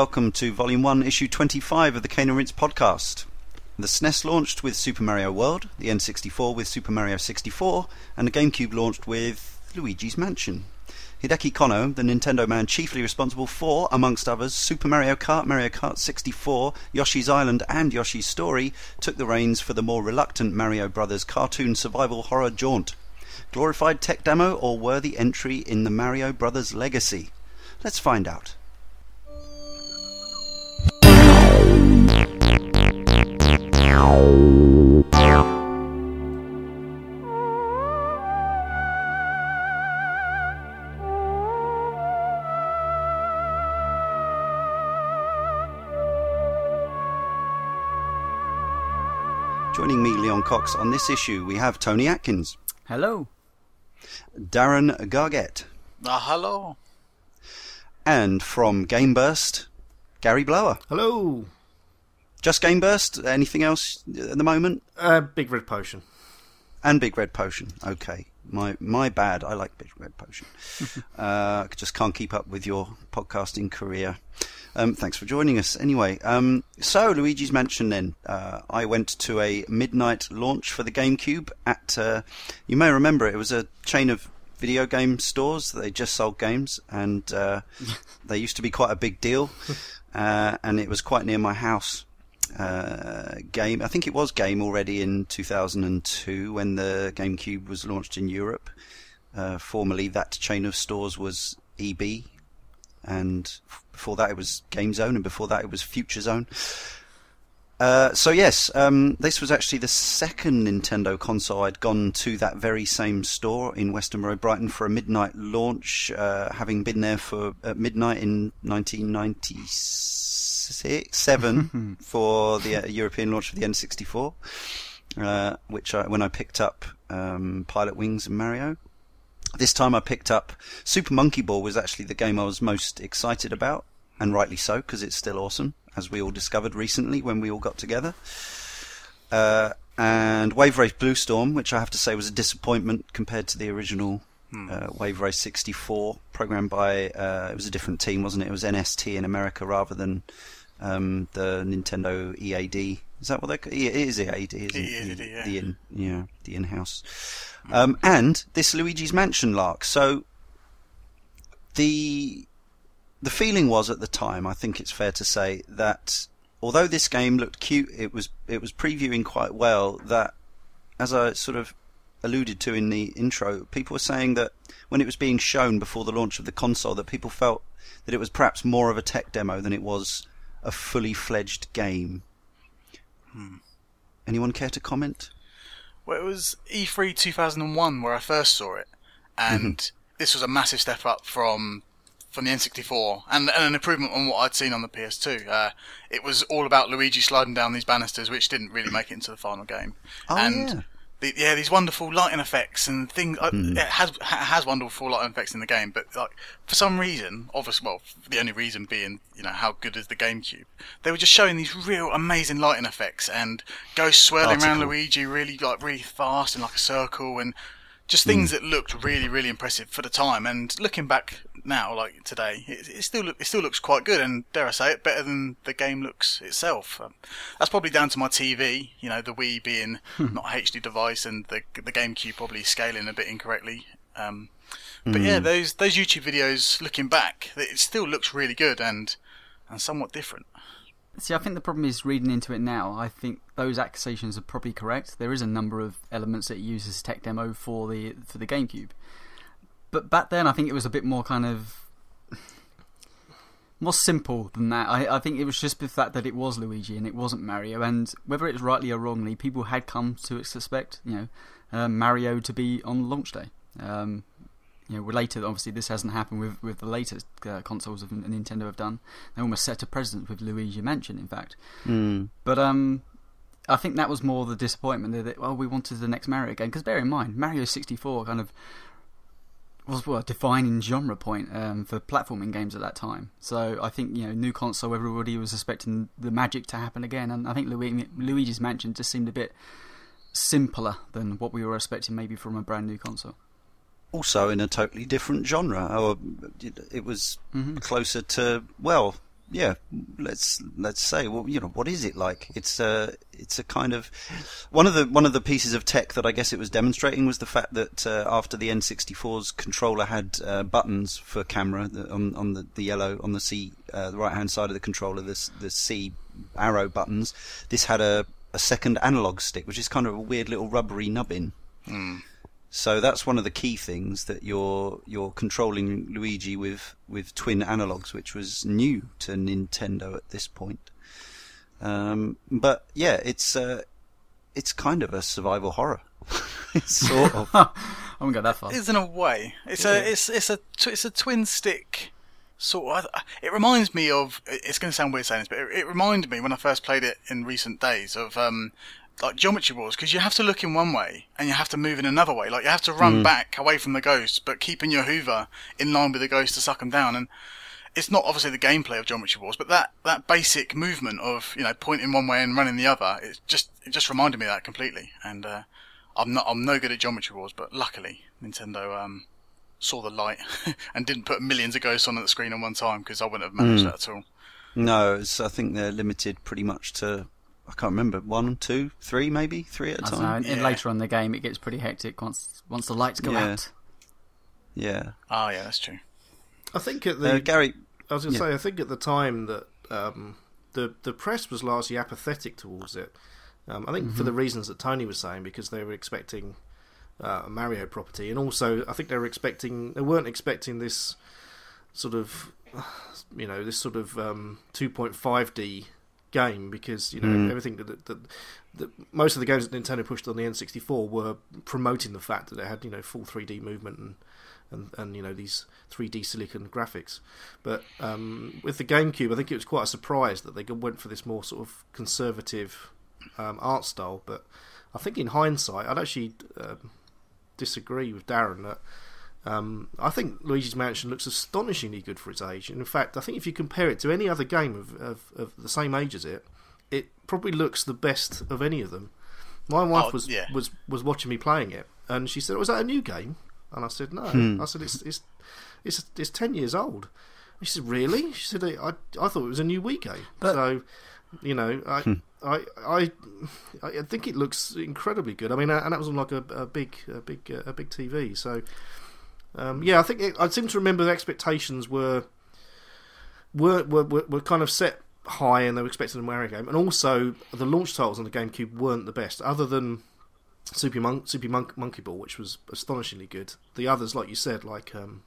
Welcome to Volume 1, Issue 25 of the Cane and Rinse podcast. The SNES launched with Super Mario World, the N64 with Super Mario 64, and the GameCube launched with Luigi's Mansion. Hideki Konno, the Nintendo man chiefly responsible for, amongst others, Super Mario Kart, Mario Kart 64, Yoshi's Island, and Yoshi's Story, took the reins for the more reluctant Mario Brothers cartoon survival horror jaunt. Glorified tech demo or worthy entry in the Mario Brothers legacy? Let's find out. Joining me, Leon Cox, on this issue, we have Tony Atkins, Hello. Darren Gargette, Ah, hello. and from Gameburst, Gary Blower. Hello. Just Gameburst? Anything else at the moment? Uh, Big Red Potion. And Big Red Potion. Okay. My my bad. I like Big Red Potion. uh, just can't keep up with your podcasting career. Um, thanks for joining us. Anyway, um, so Luigi's Mansion. Then uh, I went to a midnight launch for the GameCube at. Uh, you may remember it was a chain of video game stores. They just sold games, and uh, they used to be quite a big deal. Uh, and it was quite near my house uh, game. I think it was game already in 2002 when the GameCube was launched in Europe. Uh, formerly, that chain of stores was EB, and before that it was Game Zone, and before that it was Future Zone. Uh, so yes, um, this was actually the second Nintendo console I'd gone to that very same store in Western Road, Brighton, for a midnight launch. Uh, having been there for at midnight in 1996, seven for the uh, European launch of the N64, uh, which I, when I picked up um, Pilotwings and Mario. This time I picked up Super Monkey Ball was actually the game I was most excited about, and rightly so because it's still awesome, as we all discovered recently when we all got together. Uh, and Wave Race Blue Storm, which I have to say was a disappointment compared to the original uh, Wave Race 64, programmed by uh, it was a different team, wasn't it? It was NST in America rather than um, the Nintendo EAD. Is that what they? ca- It is EAD, isn't it? EAD, yeah. The in, yeah, the in-house. Um, and this Luigi's Mansion lark. So the the feeling was at the time, I think it's fair to say that although this game looked cute, it was it was previewing quite well. That as I sort of alluded to in the intro, people were saying that when it was being shown before the launch of the console, that people felt that it was perhaps more of a tech demo than it was a fully fledged game. Anyone care to comment? Well, it was E E3 2001 where I first saw it, and this was a massive step up from from the N64 and, and an improvement on what I'd seen on the PS2. Uh, it was all about Luigi sliding down these banisters, which didn't really make it into the final game. Oh, and yeah. The, yeah, these wonderful lighting effects and things. Uh, It has ha- has wonderful lighting effects in the game, but like for some reason, obviously, well, the only reason being, you know, how good is the GameCube? They were just showing these real amazing lighting effects and ghosts swirling around Luigi really like really fast in like a circle and just things that looked really really impressive for the time. And looking back now, like today, it, it still look, it still looks quite good and dare I say it, better than the game looks itself. Um, that's probably down to my TV. You know, the Wii being not a HD device and the the GameCube probably scaling a bit incorrectly. Um, but yeah, those those YouTube videos looking back, it still looks really good and and somewhat different. See, I think the problem is reading into it now. I think those accusations are probably correct. There is a number of elements that it uses tech demo for the for the GameCube, but back then I think it was a bit more kind of more simple than that. I, I think it was just the fact that it was Luigi and it wasn't Mario, and whether it's rightly or wrongly, people had come to suspect, you know, uh, Mario to be on launch day. Um, you know, later, obviously, this hasn't happened with, with the latest uh, consoles of Nintendo have done. They almost set a precedent with Luigi Mansion, in fact. But um, I think that was more the disappointment that, well, we wanted the next Mario game. Because bear in mind, Mario 64 kind of was well, a defining genre point um, for platforming games at that time. So I think, you know, new console, everybody was expecting the magic to happen again. And I think Lu- Luigi's Mansion just seemed a bit simpler than what we were expecting maybe from a brand new console. also in a totally different genre. Or it was Mm-hmm. closer to well, yeah, let's let's say, well, you know, what is it like? It's a it's a kind of one of the one of the pieces of tech that I guess it was demonstrating was the fact that uh, after the N64's controller had uh, buttons for camera on on the, the yellow on the C uh, the right hand side of the controller, this the C arrow buttons, this had a a second analog stick, which is kind of a weird little rubbery nubbin. Mm. So that's one of the key things that you're you're controlling Luigi with with twin analogs, which was new to Nintendo at this point. Um, but yeah, it's uh, it's kind of a survival horror, it's sort of. I won't go that far. It is in a way. It's a it's it's a tw- it's a twin stick sort of. It reminds me of. It's going to sound weird saying this, but it, it reminded me when I first played it in recent days of um, like Geometry Wars because you have to look in one way and you have to move in another way. Like you have to run back away from the ghost, but keeping your Hoover in line with the ghost to suck them down. And it's not obviously the gameplay of Geometry Wars, but that, that basic movement of you know pointing one way and running the other, it just it just reminded me of that completely. And uh, I'm not I'm no good at Geometry Wars, but luckily Nintendo um, saw the light and didn't put millions of ghosts on the screen at one time because I wouldn't have managed that at all. No, it's, I think they're limited pretty much to I can't remember one, two, three, maybe three at a I don't know. time. And, and Yeah. later on in the game, it gets pretty hectic once once the lights go Yeah. out. Yeah, Ah, yeah, that's true. I think at the uh, Gary. I was going to Yeah. say, I think at the time that um, the the press was largely apathetic towards it. Um, I think for the reasons that Tony was saying, because they were expecting uh, a Mario property, and also I think they were expecting they weren't expecting this sort of you know this sort of um, 2.5D game because you know Mm. everything that, that, that, most of the games that Nintendo pushed on the N64 were promoting the fact that it had you know full 3D movement and and, and you know these 3D silicon graphics. But um, with the GameCube, I think it was quite a surprise that they went for this more sort of conservative um, art style. But I think in hindsight, I'd actually um, disagree with Darren that. Um, I think Luigi's Mansion looks astonishingly good for its age. And in fact, I think if you compare it to any other game of, of, of the same age as it, it probably looks the best of any of them. My wife Oh, was, yeah. was was watching me playing it, and she said, "Was that a new game?" And I said, "No." I said, "It's it's it's it's ten years old." And she said, "Really?" She said, "I I thought it was a new Wii game." But- so, you know, I, I I I think it looks incredibly good. I mean, and that was on like a, a big a big uh, a big TV. So, um, yeah, I think it, I seem to remember the expectations were were, were were kind of set high, and they were expecting a Mario game, and also the launch titles on the GameCube weren't the best, other than Super, Mon- Super Mon- Monkey Ball, which was astonishingly good. The others, like you said, like um,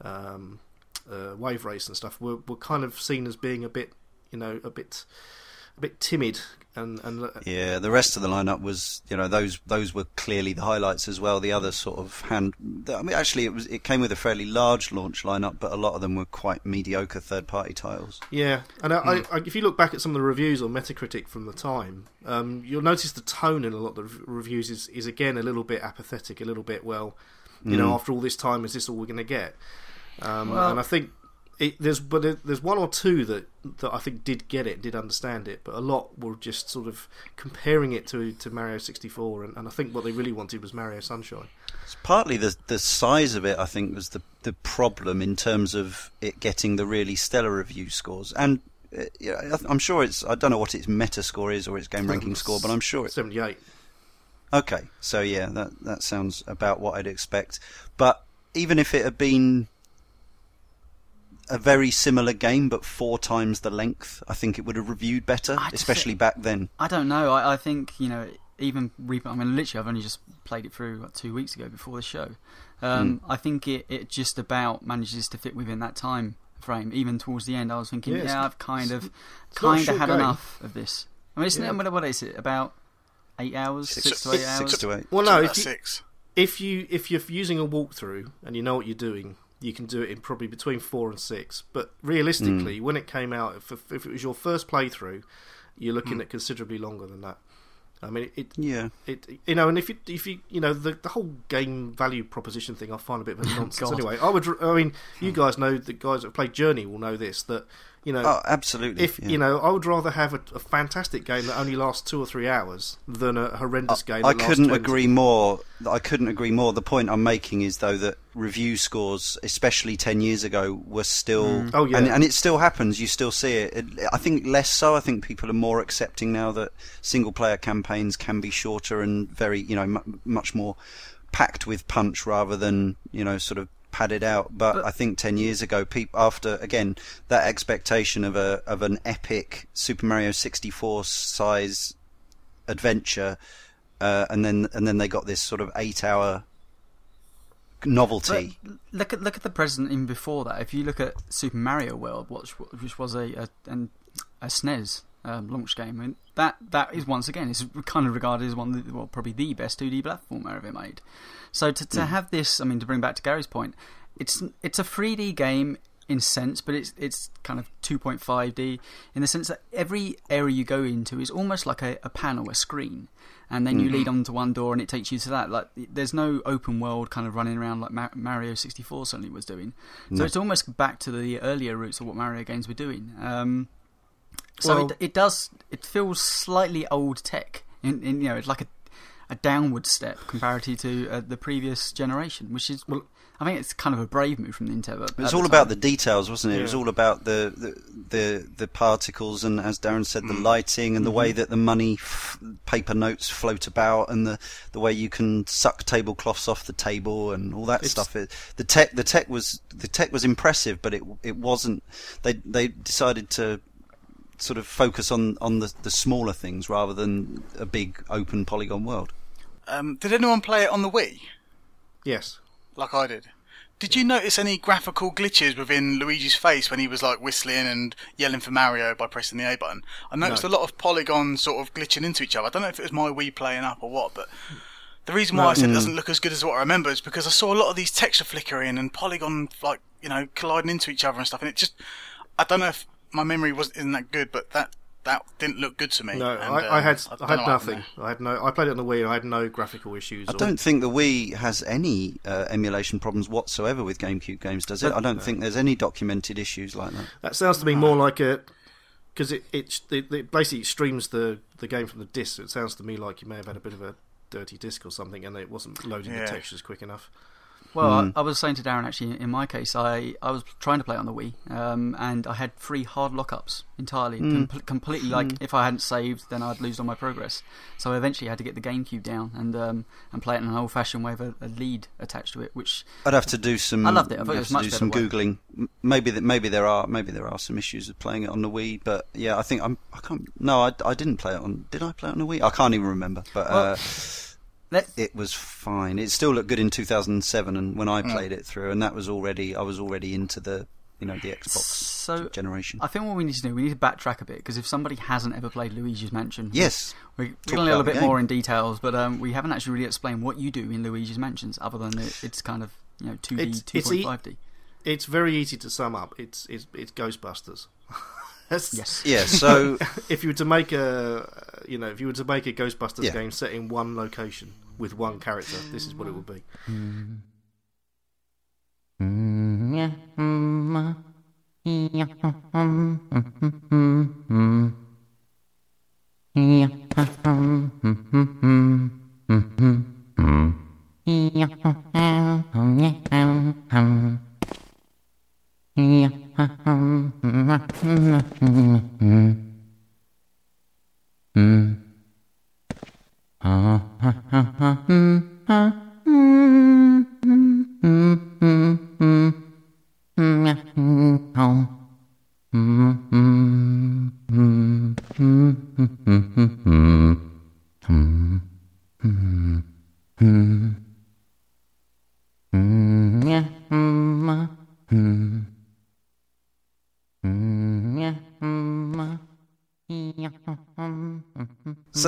um, uh, Wave Race and stuff, were, were kind of seen as being a bit, you know, a bit, a bit timid and and Yeah, the rest of the lineup was, you know, those those were clearly the highlights as well. The other sort of hand, I mean, actually, it was it came with a fairly large launch lineup, but a lot of them were quite mediocre third-party titles. Yeah, and I, I, I, if you look back at some of the reviews on Metacritic from the time, um, you'll notice the tone in a lot of the reviews is, is again a little bit apathetic, a little bit well, you know, after all this time, is this all we're going to get? Um, Well- and I think it, there's but there- there's one or two that that I think did get it, did understand it, but a lot were just sort of comparing it to to Mario 64, and, and I think what they really wanted was Mario Sunshine. It's partly the the size of it, I think, was the the problem in terms of it getting the really stellar review scores. And uh, yeah, I- I'm sure it's I don't know what its meta score is or its game ranking score, but I'm sure it's 78. Okay, so yeah, that that sounds about what I'd expect. But even if it had been a very similar game but four times the length, I think it would have reviewed better, I just- especially back then. I don't know. I, I think you know, even re- I mean, literally, I've only just played it through what, two weeks ago before the show. Um, I think it, it just about manages to fit within that time frame. Even towards the end, I was thinking, Yeah, yeah, I've kind of, kind of had game. enough of this. I mean, it's, Yeah. what, what is it? About eight hours, six, to eight hours. Six to eight. Well, no, About if you, six. if you if you're using a walkthrough and you know what you're doing, you can do it in probably between four and six. But realistically, mm. when it came out, if, if it was your first playthrough, you're looking mm. at considerably longer than that. I mean, it, Yeah. it you know, and if you if you you know the the whole game value proposition thing, I find a bit of a oh, nonsense. God. anyway, I would. I mean, you hmm. guys know the guys that have played Journey will know this that You know, Oh, absolutely. if yeah. you know, I would rather have a, a fantastic game that only lasts two or three hours than a horrendous game. I That lasts couldn't 20. agree more. I couldn't agree more. The point I'm making is though that review scores, especially ten years ago, were still. Mm. Oh, yeah. and, and it still happens. You still see it. it. I think less so. I think people are more accepting now that single player campaigns can be shorter and very, you know, m- much more packed with punch rather than you know sort of padded out. But, But- I think ten years ago, people after again that expectation of a of an epic Super Mario 64 size adventure, uh, and then and then they got this sort of eight hour novelty. Look at look at the present in before that. If you look at Super Mario World, which which was a a, a SNES um, launch game, and that that is once again is kind of regarded as one of the, well probably the best 2D platformer ever made. So to to have this, I mean, to bring back to Gary's point, it's it's a 3D game in sense, but it's it's kind of 2.5D in the sense that every area you go into is almost like a, a panel, a screen, and then you lead onto one door and it takes you to that. Like there's no open world kind of running around like Ma- Mario 64 certainly was doing. So it's almost back to the earlier roots of what Mario games were doing. Um, so Well- it, it does. It feels slightly old tech. In, in you know, it's like a a downward step comparative to uh, the previous generation, which is well, I think it's kind of a brave move from Nintendo. It was all about the details, wasn't it? It was all about the, the the the particles and, as Darren said, the lighting and the way that the money f- paper notes float about and the, the way you can suck tablecloths off the table and all that It's- stuff. It, the tech the tech was the tech was impressive, but it it wasn't. They they decided to sort of focus on on the the smaller things rather than a big open polygon world. Um, did anyone play it on the Wii? Yes. like I did. Did you notice any graphical glitches within Luigi's face when he was like whistling and yelling for Mario by pressing the A button? I noticed No. a lot of polygons sort of glitching into each other. I don't know if it was my Wii playing up or what, but the reason why No. I said it doesn't look as good as what I remember is because I saw a lot of these texture flickering and polygon like you know colliding into each other and stuff, and it just I don't know if my memory was isn't that good, but that that didn't look good to me. No, and, I, I um, had don't I, had nothing. I had no. I played it on the Wii. and I had no graphical issues. I or- don't think the Wii has any uh, emulation problems whatsoever with GameCube games, does it? I don't think there's any documented issues like that. That sounds to me more like a because it, it it it basically streams the the game from the disc. So it sounds to me like you may have had a bit of a dirty disc or something, and it wasn't loading Yeah. the textures quick enough. Well, I, I was saying to Darren actually, in my case, I, I was trying to play on the Wii, um, and I had three hard lockups entirely, com- completely. Like if I hadn't saved, then I'd lose all my progress. So I eventually had to get the GameCube down and um, and play it in an old-fashioned way with a, a lead attached to it, which I'd have to do some. I loved it. I thought I'd it have was to much do better some way. googling. M- Maybe that maybe there are maybe there are some issues with playing it on the Wii, but yeah, I think I'm. I can't. No, I, I didn't play it on. Did I play it on the Wii? I can't even remember. But Well, uh, let, it was fine. It still looked good in 2007, and when Mm. I played it through, and that was already I was already into the you know the Xbox so generation. I think what we need to do, we need to backtrack a bit because if somebody hasn't ever played Luigi's Mansion, yes, we're Talk going a little bit game. more in details, but um, we haven't actually really explained what you do in Luigi's Mansions, other than it, it's kind of you know 2D, It's- it's e- 2.5D. It's very easy to sum up. It's it's it's Ghostbusters. That's- Yes. yeah. So If you were to make a you know if you were to make a Ghostbusters Yeah. game set in one location with one character, this is what it would be. Mm-hmm. Mm-hmm. Uh-huh. Uh-huh. Uh-huh. Uh-huh.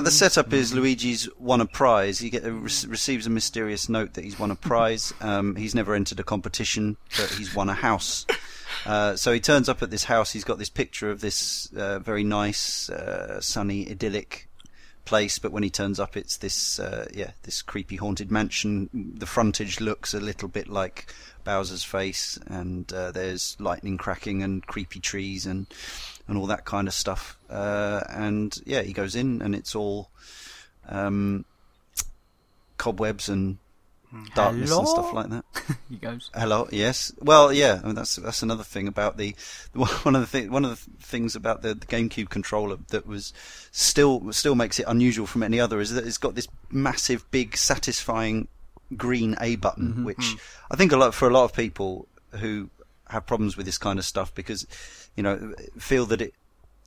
So the setup is Luigi's won a prize. He get, re- receives a mysterious note that he's won a prize. Um, he's never entered a competition, but he's won a house. Uh, so he turns up at this house. He's got this picture of this uh, very nice, uh, sunny, idyllic place, but when he turns up, it's this uh, yeah this creepy haunted mansion. The frontage looks a little bit like Bowser's face, and uh, there's lightning cracking and creepy trees and and all that kind of stuff. Uh, and yeah, he goes in, and it's all um, cobwebs and darkness and stuff like that. he goes. Hello. Yes. Well, yeah. I mean, that's that's another thing about the one of the th- one of the things about the, the GameCube controller that was still still makes it unusual from any other is that it's got this massive, big, satisfying green A button, mm-hmm. which mm. I think a lot for a lot of people who have problems with this kind of stuff because you know feel that it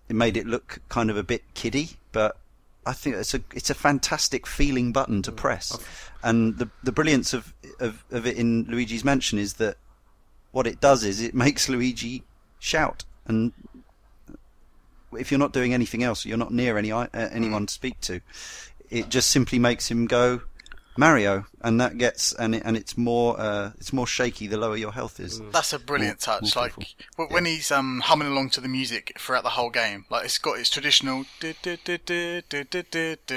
it made it look kind of a bit kiddie, but I think it's a it's a fantastic feeling button to press, and the the brilliance of, of of it in Luigi's Mansion is that what it does is it makes Luigi shout, and if you're not doing anything else, you're not near any uh, anyone to speak to, it just simply makes him go Mario, and that gets and it, and it's more uh, it's more shaky the lower your health is. That's a brilliant More- touch. more Like fearful. w- when he's um, humming along to the music throughout the whole game, like it's got its traditional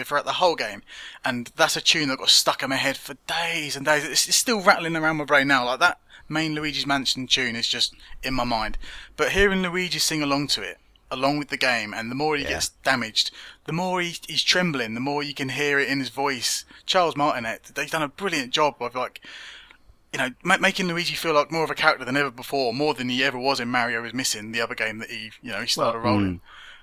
throughout the whole game, and that's a tune that got stuck in my head for days and days. It's, it's still rattling around my brain now. Like that main Luigi's Mansion tune is just in my mind. But hearing Luigi sing along to it, along with the game, and the more he Yeah. gets damaged, the more he, he's trembling, the more you can hear it in his voice. Charles Martinet, they've done a brilliant job of like you know, ma- making Luigi feel like more of a character than ever before, more than he ever was in Mario is Missing, the other game that he, you know, he started Well, rolling. Hmm.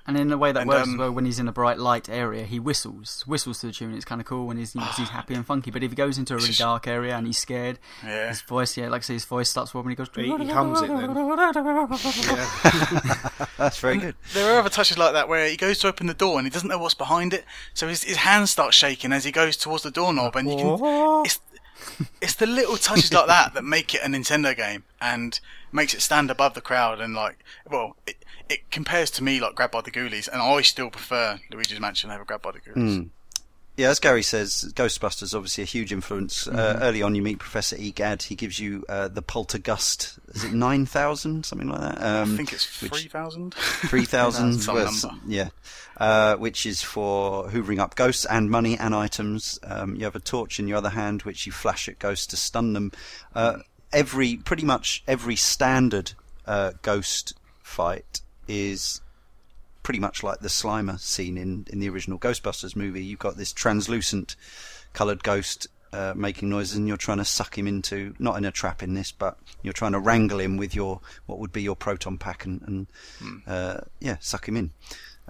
And in a way that And, works um, as well, when he's in a bright light area, he whistles, whistles to the tune. It's kind of cool when he's, you know, 'cause he's happy and funky. But if he goes into a really dark area and he's scared, Yeah. his voice, yeah, like I say, his voice starts wobbling. He goes, He- he hums it then. That's very good. There are other touches like that where he goes to open the door and he doesn't know what's behind it, so his, his hand starts shaking as he goes towards the doorknob, and you can. It's, it's the little touches like that that make it a Nintendo game and makes it stand above the crowd and like, well, it, it compares to me like Grab by the Ghoulies, and I still prefer Luigi's Mansion over Grab by the Ghoulies. Yeah, as Gary says, Ghostbusters obviously a huge influence. Uh, early on, you meet Professor Egad. He gives you uh, the Poltergust. Is it nine thousand, something like that? Um, I think it's three thousand. Three thousand, Some number. yeah, uh, which is for hoovering up ghosts and money and items. Um, you have a torch in your other hand, which you flash at ghosts to stun them. Uh, every, pretty much every standard uh, ghost fight is pretty much like the Slimer scene in, in the original Ghostbusters movie. You've got this translucent coloured ghost uh, making noises, and you're trying to suck him into not in a trap in this, but you're trying to wrangle him with your what would be your proton pack and, and uh, yeah, suck him in,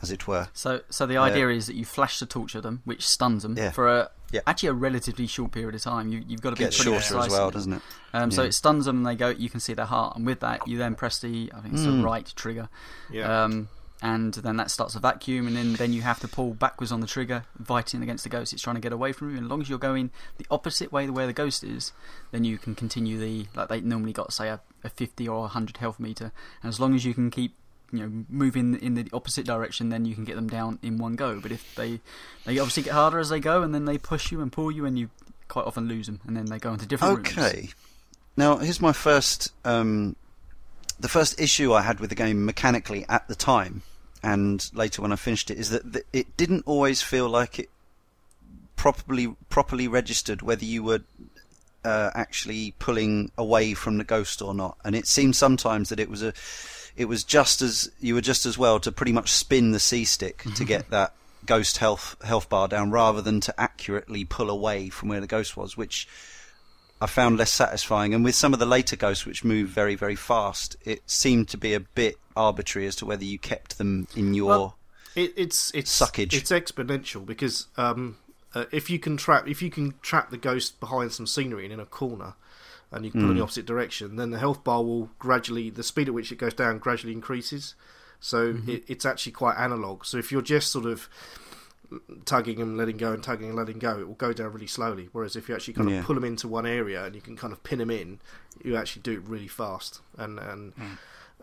as it were. So, so the idea is that you flash the torture them, which stuns them Yeah. for a Yeah. actually a relatively short period of time. You, you've got to be Gets pretty shorter precise as well, doesn't it? Um, So it stuns them, and they go. You can see their heart, and with that, you then press the I think it's the Mm. right trigger, Yeah. um, and then that starts a vacuum, and then then you have to pull backwards on the trigger, fighting against the ghost. It's trying to get away from you. And as long as you're going the opposite way the where the ghost is, then you can continue the like they normally got say a, a 50 or a 100 health meter, and as long as you can keep you know moving in the opposite direction, then you can get them down in one go. But if they they obviously get harder as they go, and then they push you and pull you, and you quite often lose them, and then they go into different rooms. Okay. Now, here's my first, um, the first issue I had with the game mechanically at the time, and later when I finished it, is that it didn't always feel like it properly properly registered whether you were uh, actually pulling away from the ghost or not. And it seemed sometimes that it was a, it was just as you were just as well to pretty much spin the C stick to get that ghost health health bar down rather than to accurately pull away from where the ghost was, which I found less satisfying. And with some of the later ghosts, which move very, very fast, it seemed to be a bit arbitrary as to whether you kept them in your. Well, It, it's it's Suckage. It's exponential because um, uh, if you can trap if you can trap the ghost behind some scenery and in a corner, and you can put it in the opposite direction, then the health bar will gradually the speed at which it goes down gradually increases. So it, it's actually quite analog. So if you're just sort of tugging and letting go and tugging and letting go, it will go down really slowly. Whereas if you actually kind of Yeah. pull them into one area and you can kind of pin them in, you actually do it really fast. And and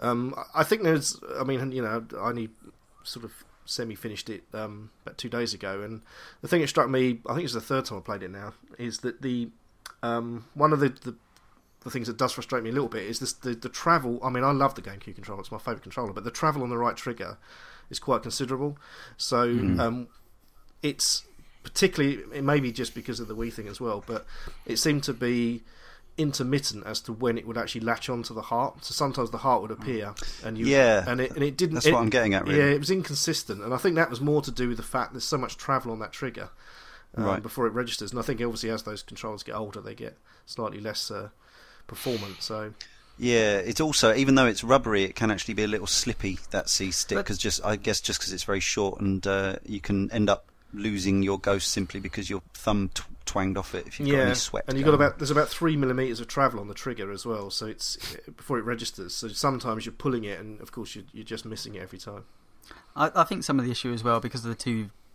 um, I- think there's, I mean, you know, I only sort of semi finished it um, about two days ago, and the thing that struck me, I think it's the third time I played it now, is that the um, one of the, the the things that does frustrate me a little bit is this the, the travel. I mean, I love the GameCube controller; it's my favourite controller, but the travel on the right trigger is quite considerable. So um, it's particularly it may be just because of the Wii thing as well, but it seemed to be intermittent as to when it would actually latch onto the heart. So sometimes the heart would appear, and you Yeah. and it and it didn't. That's it- what I'm getting at, really. Yeah, it was inconsistent, and I think that was more to do with the fact there's so much travel on that trigger um, Right. before it registers. And I think obviously as those controllers get older, they get slightly less uh, performance. So Yeah, it's also even though it's rubbery, it can actually be a little slippy that C stick But- because just I guess just because it's very short and uh, you can end up losing your ghost simply because your thumb t- twanged off it if you've got any sweat. and you've got about there's about three millimeters of travel on the trigger as well. So it's before it registers. So sometimes you're pulling it, and of course you're, you're just missing it every time. I, I think some of the issue as well because of the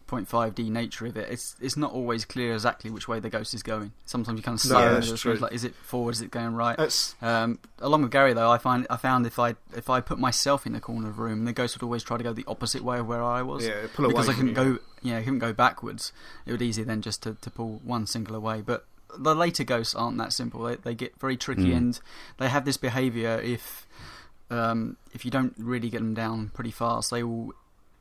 2.5D nature of it, it's it's not always clear exactly which way the ghost is going. Sometimes you kind of see No, it, and true. like, is it forward? Is it going right? That's Um, along with Gary though, I find I found if I if I put myself in the corner of the room, the ghost would always try to go the opposite way of where I was. yeah, pull away because I from couldn't you. go, yeah, I couldn't go backwards. It would be easier then just to, to pull one single away. But the later ghosts aren't that simple. They they get very tricky, Mm. and they have this behaviour if um, if you don't really get them down pretty fast, they will.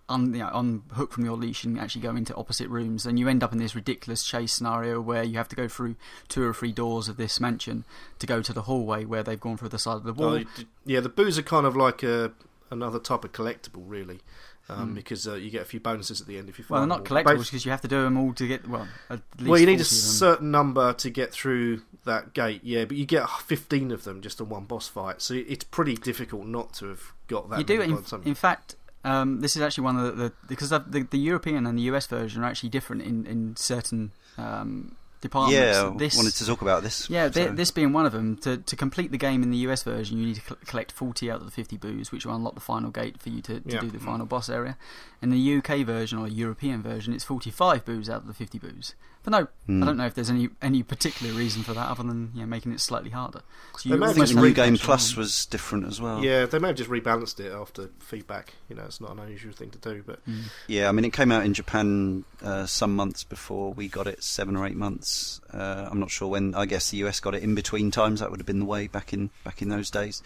Un, you know, unhook from your leash and actually go into opposite rooms, and you end up in this ridiculous chase scenario where you have to go through two or three doors of this mansion to go to the hallway where they've gone through the side of the wall. Oh, yeah, the boos are kind of like a, another type of collectible, really, um, Hmm. because uh, you get a few bonuses at the end if you find them. well, they're not collectibles because you have to do them all to get well. At least Well, you need a 40 of them. certain number to get through that gate, yeah, but you get 15 of them just in one boss fight, so it's pretty difficult not to have got that. you do in, by the time- in fact um, this is actually one of the, the because the, the European and the US version are actually different in in certain um, departments. yeah, I this, wanted to talk about this. yeah, thi- so- this being one of them. To to complete the game in the US version, you need to cl- collect forty out of the fifty boos, which will unlock the final gate for you to, to Yeah. do the final boss area. In the UK version or European version, it's forty-five boos out of the fifty boos. But no, Hmm. I don't know if there's any any particular reason for that other than you know, making it slightly harder. So They may I have think just the new re- game plus was different as well. yeah, they may have just rebalanced it after feedback. You know, it's not an unusual thing to do, but Mm. Yeah, I mean, it came out in Japan uh, some months before we got it, seven or eight months. Uh, I'm not sure when. I guess the US got it in between times. That would have been the way back in back in those days.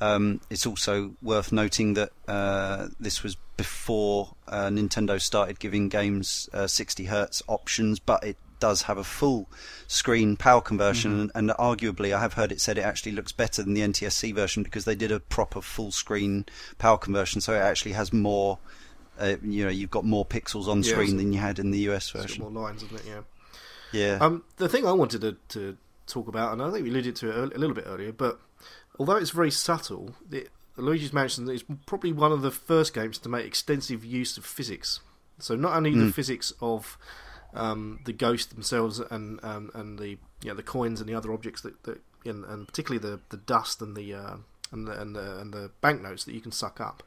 Um, it's also worth noting that uh, this was before uh, Nintendo started giving games uh, 60 hertz options, but it does have a full screen PAL conversion, and, and arguably, I have heard it said it actually looks better than the NTSC version because they did a proper full screen PAL conversion, so it actually has more. Uh, you know, you've got more pixels on Yeah, screen than you had in the US version. more lines, isn't it? Yeah. Yeah, Um, the thing I wanted to, to talk about, and I think we alluded to it a little bit earlier, but although it's very subtle, it, Luigi's Mansion is probably one of the first games to make extensive use of physics. So not only the Mm. physics of um, the ghosts themselves and um, and the you know, the coins and the other objects that, that and, and particularly the, the dust and the uh, and the and the, and the banknotes that you can suck up.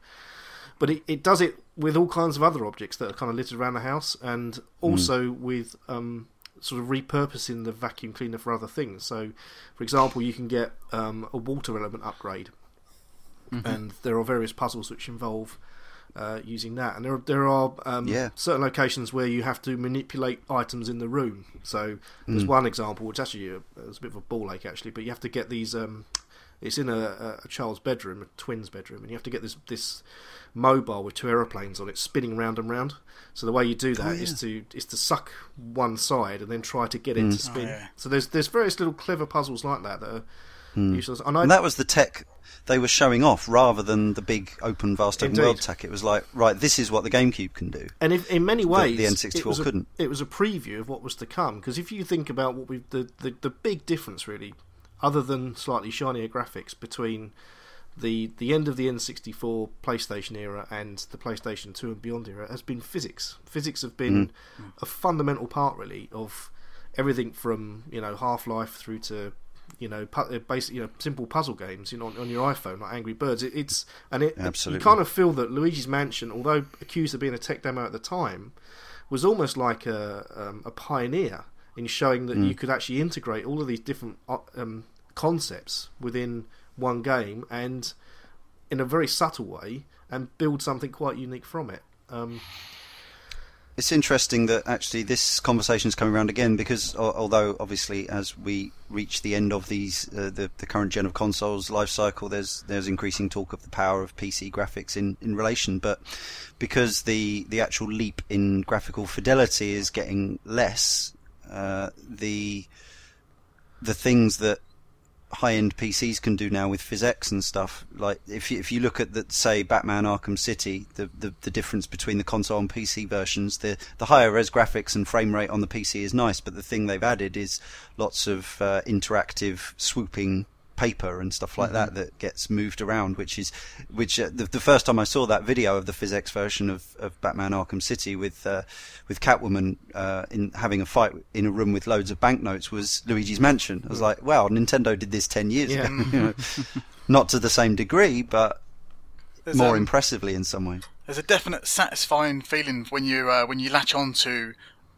But it, it does it with all kinds of other objects that are kind of littered around the house, and also with um, sort of repurposing the vacuum cleaner for other things. So, for example, you can get um, a water element upgrade, Mhm. and there are various puzzles which involve uh, using that. And there are, there are um, Yeah. certain locations where you have to manipulate items in the room. So there's Mm. one example, which actually a, it's a bit of a ball ache actually, but you have to get these. Um, it's in a, a, a child's bedroom, a twin's bedroom, and you have to get this this mobile with two aeroplanes on it spinning round and round. So the way you do that Oh, is to is to suck one side and then try to get it Mm. to spin. Oh, yeah. So there's there's various little clever puzzles like that that are Mm. useless. And I, and that was the tech they were showing off rather than the big open vast open Indeed. world tech. It was like, right, this is what the GameCube can do. And if, in many ways, the N64 it was couldn't. It was a preview of what was to come. Because if you think about what we the, the the big difference really, other than slightly shinier graphics between the the end of the N64 PlayStation era and the PlayStation 2 and beyond era, has been physics. Physics have been a fundamental part really of everything from you know Half Life through to you know, pu- uh, basic, you know, simple puzzle games, you know, on, on your iPhone, like Angry Birds. It, it's and it Absolutely. you kind of feel that Luigi's Mansion, although accused of being a tech demo at the time, was almost like a um, a pioneer in showing that you could actually integrate all of these different uh, um, concepts within one game and in a very subtle way and build something quite unique from it. Um, it's interesting that actually this conversation is coming around again because although obviously as we reach the end of these uh, the the current gen of consoles life cycle, there's there's increasing talk of the power of PC graphics in, in relation, but because the the actual leap in graphical fidelity is getting less, uh, the the things that high-end PCs can do now with PhysX and stuff. Like if you, if you look at the say Batman Arkham City, the, the, the difference between the console and PC versions, the the higher res graphics and frame rate on the PC is nice, but the thing they've added is lots of uh, interactive swooping paper and stuff like mm-hmm. that that gets moved around, which is which uh, the, the, first time I saw that video of the PhysX version of, of Batman Arkham City with uh, with Catwoman uh, in having a fight in a room with loads of banknotes was Luigi's Mansion. I was mm. like, wow, Nintendo did this ten years yeah. ago. you know, not to the same degree, but There's more um, impressively in some ways. There's a definite satisfying feeling when you uh, when you latch on to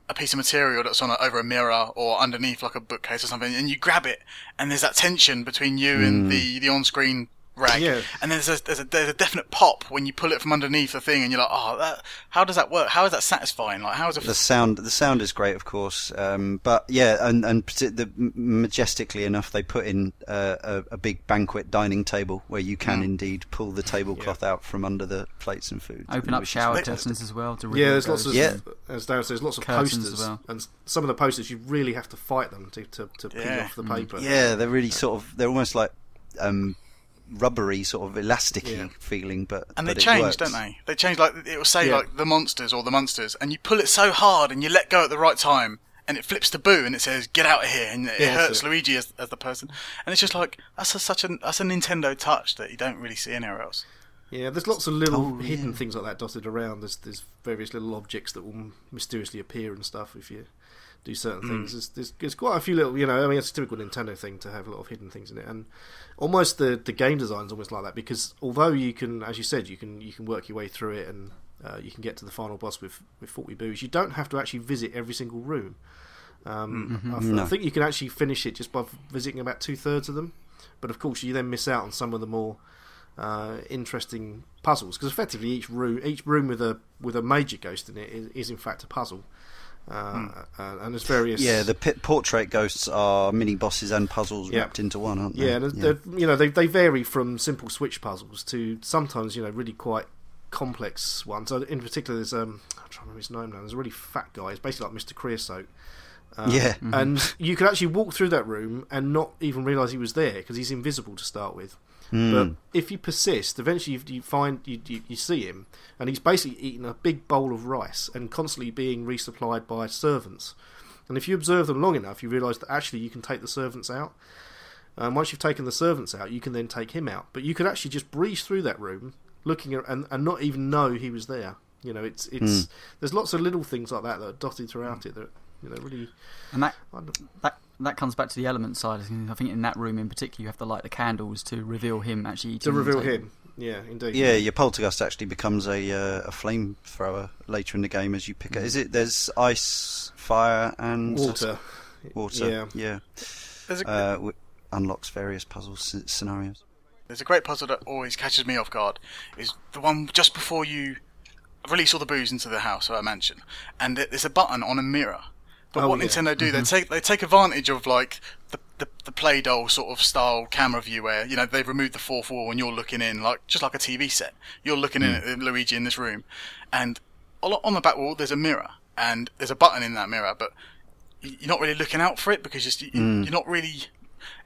a piece of material that's on a, over a mirror or underneath like a bookcase or something, and you grab it, and there's that tension between you mm. and the the on-screen rag. Yeah. And there's a, there's a there's a definite pop when you pull it from underneath the thing, and you're like, oh, that, how does that work? How is that satisfying? Like, how is it? The sound the sound is great, of course, um, but yeah, and and the, majestically enough, they put in uh, a, a, big banquet dining table where you can mm. indeed pull the tablecloth yeah. out from under the plates and food. Open up shower curtains as well. To yeah, there's lots of yeah. as Darren says, lots of posters, well. and some of the posters you really have to fight them to to, to peel yeah. off the mm. paper. Yeah, they're really sort of they're almost like um, rubbery, sort of elasticy yeah. feeling. But and but they change, don't they? They change like it will say yeah. like the monsters or the monsters, and you pull it so hard and you let go at the right time, and it flips to boo and it says "Get out of here," and it yeah, hurts Luigi as, as the person, and it's just like that's a, such a that's a Nintendo touch that you don't really see anywhere else. Yeah, there's lots of little oh, hidden yeah. things like that dotted around. There's there's various little objects that will mysteriously appear and stuff if you do certain mm. things. There's, there's, there's, quite a few little, you know, I mean, it's a typical Nintendo thing to have a lot of hidden things in it, and almost the the game design is almost like that because although you can, as you said, you can you can work your way through it and uh, you can get to the final boss with with 40 boos. You don't have to actually visit every single room. Um, mm-hmm. I, th- no. I, think you can actually finish it just by visiting about two thirds of them, but of course you then miss out on some of the more uh, interesting puzzles because effectively each room each room with a with a major ghost in it is, is in fact a puzzle. Uh, mm. uh, and there's various. Yeah, the pit portrait ghosts are mini bosses and puzzles yeah. wrapped into one, aren't they? Yeah, yeah. you know they they vary from simple switch puzzles to sometimes you know really quite complex ones. So in particular, there's um I'm trying to remember his name now. There's a really fat guy. He's basically like Mr. Creosote. Um, yeah, mm-hmm. and you could actually walk through that room and not even realise he was there because he's invisible to start with. Mm. But if you persist, eventually you, you find you, you, you, see him, and he's basically eating a big bowl of rice and constantly being resupplied by servants. And if you observe them long enough, you realise that actually you can take the servants out. And once you've taken the servants out, you can then take him out. But you could actually just breeze through that room, looking at, and, and not even know he was there. You know, it's it's mm. there's lots of little things like that that are dotted throughout it that you know really. And that that that comes back to the element side. I think in that room in particular, you have to light the candles to reveal him actually to reveal him. Yeah, indeed. Yeah, your Poltergust actually becomes a uh, a flamethrower later in the game as you pick mm. it. Is it? There's ice, fire, and water. Water. Yeah. Yeah. There's a, uh, unlocks various puzzle scenarios. There's a great puzzle that always catches me off guard. Is the one just before you release all the boos into the house or a mansion, and there's a button on a mirror but oh, what yeah. Nintendo do, mm-hmm. they take they take advantage of like the, the the play doh sort of style camera view where you know they've removed the fourth wall and you're looking in like just like a TV set. You're looking mm. in at Luigi in this room, and on the back wall there's a mirror and there's a button in that mirror, but you're not really looking out for it because you're, mm. you're not really.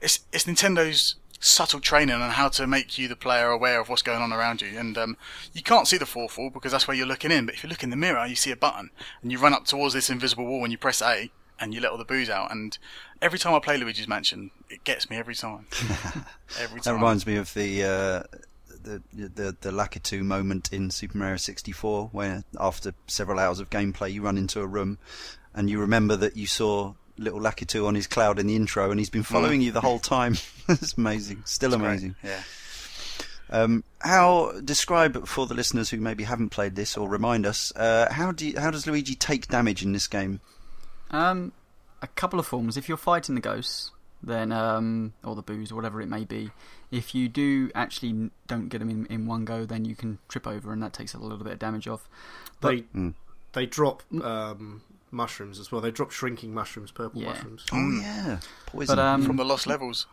It's it's Nintendo's subtle training on how to make you the player aware of what's going on around you. And um, you can't see the fourth wall because that's where you're looking in. But if you look in the mirror, you see a button, and you run up towards this invisible wall, and you press A, and you let all the boos out. And every time I play Luigi's Mansion, it gets me every time. every time. that reminds me of the. Uh, the the the Lakitu moment in Super Mario 64, where after several hours of gameplay, you run into a room, and you remember that you saw little Lakitu on his cloud in the intro, and he's been following mm. you the whole time. it's amazing, still it's amazing. Great. Yeah. Um, how describe for the listeners who maybe haven't played this or remind us uh, how do you, how does Luigi take damage in this game? Um, a couple of forms. If you're fighting the ghosts, then um, or the boos or whatever it may be, if you do actually don't get them in, in one go, then you can trip over, and that takes a little bit of damage off. But they, mm. they drop um, mushrooms as well. They drop shrinking mushrooms, purple Yeah. mushrooms. Oh yeah, poison. But um, from the lost levels.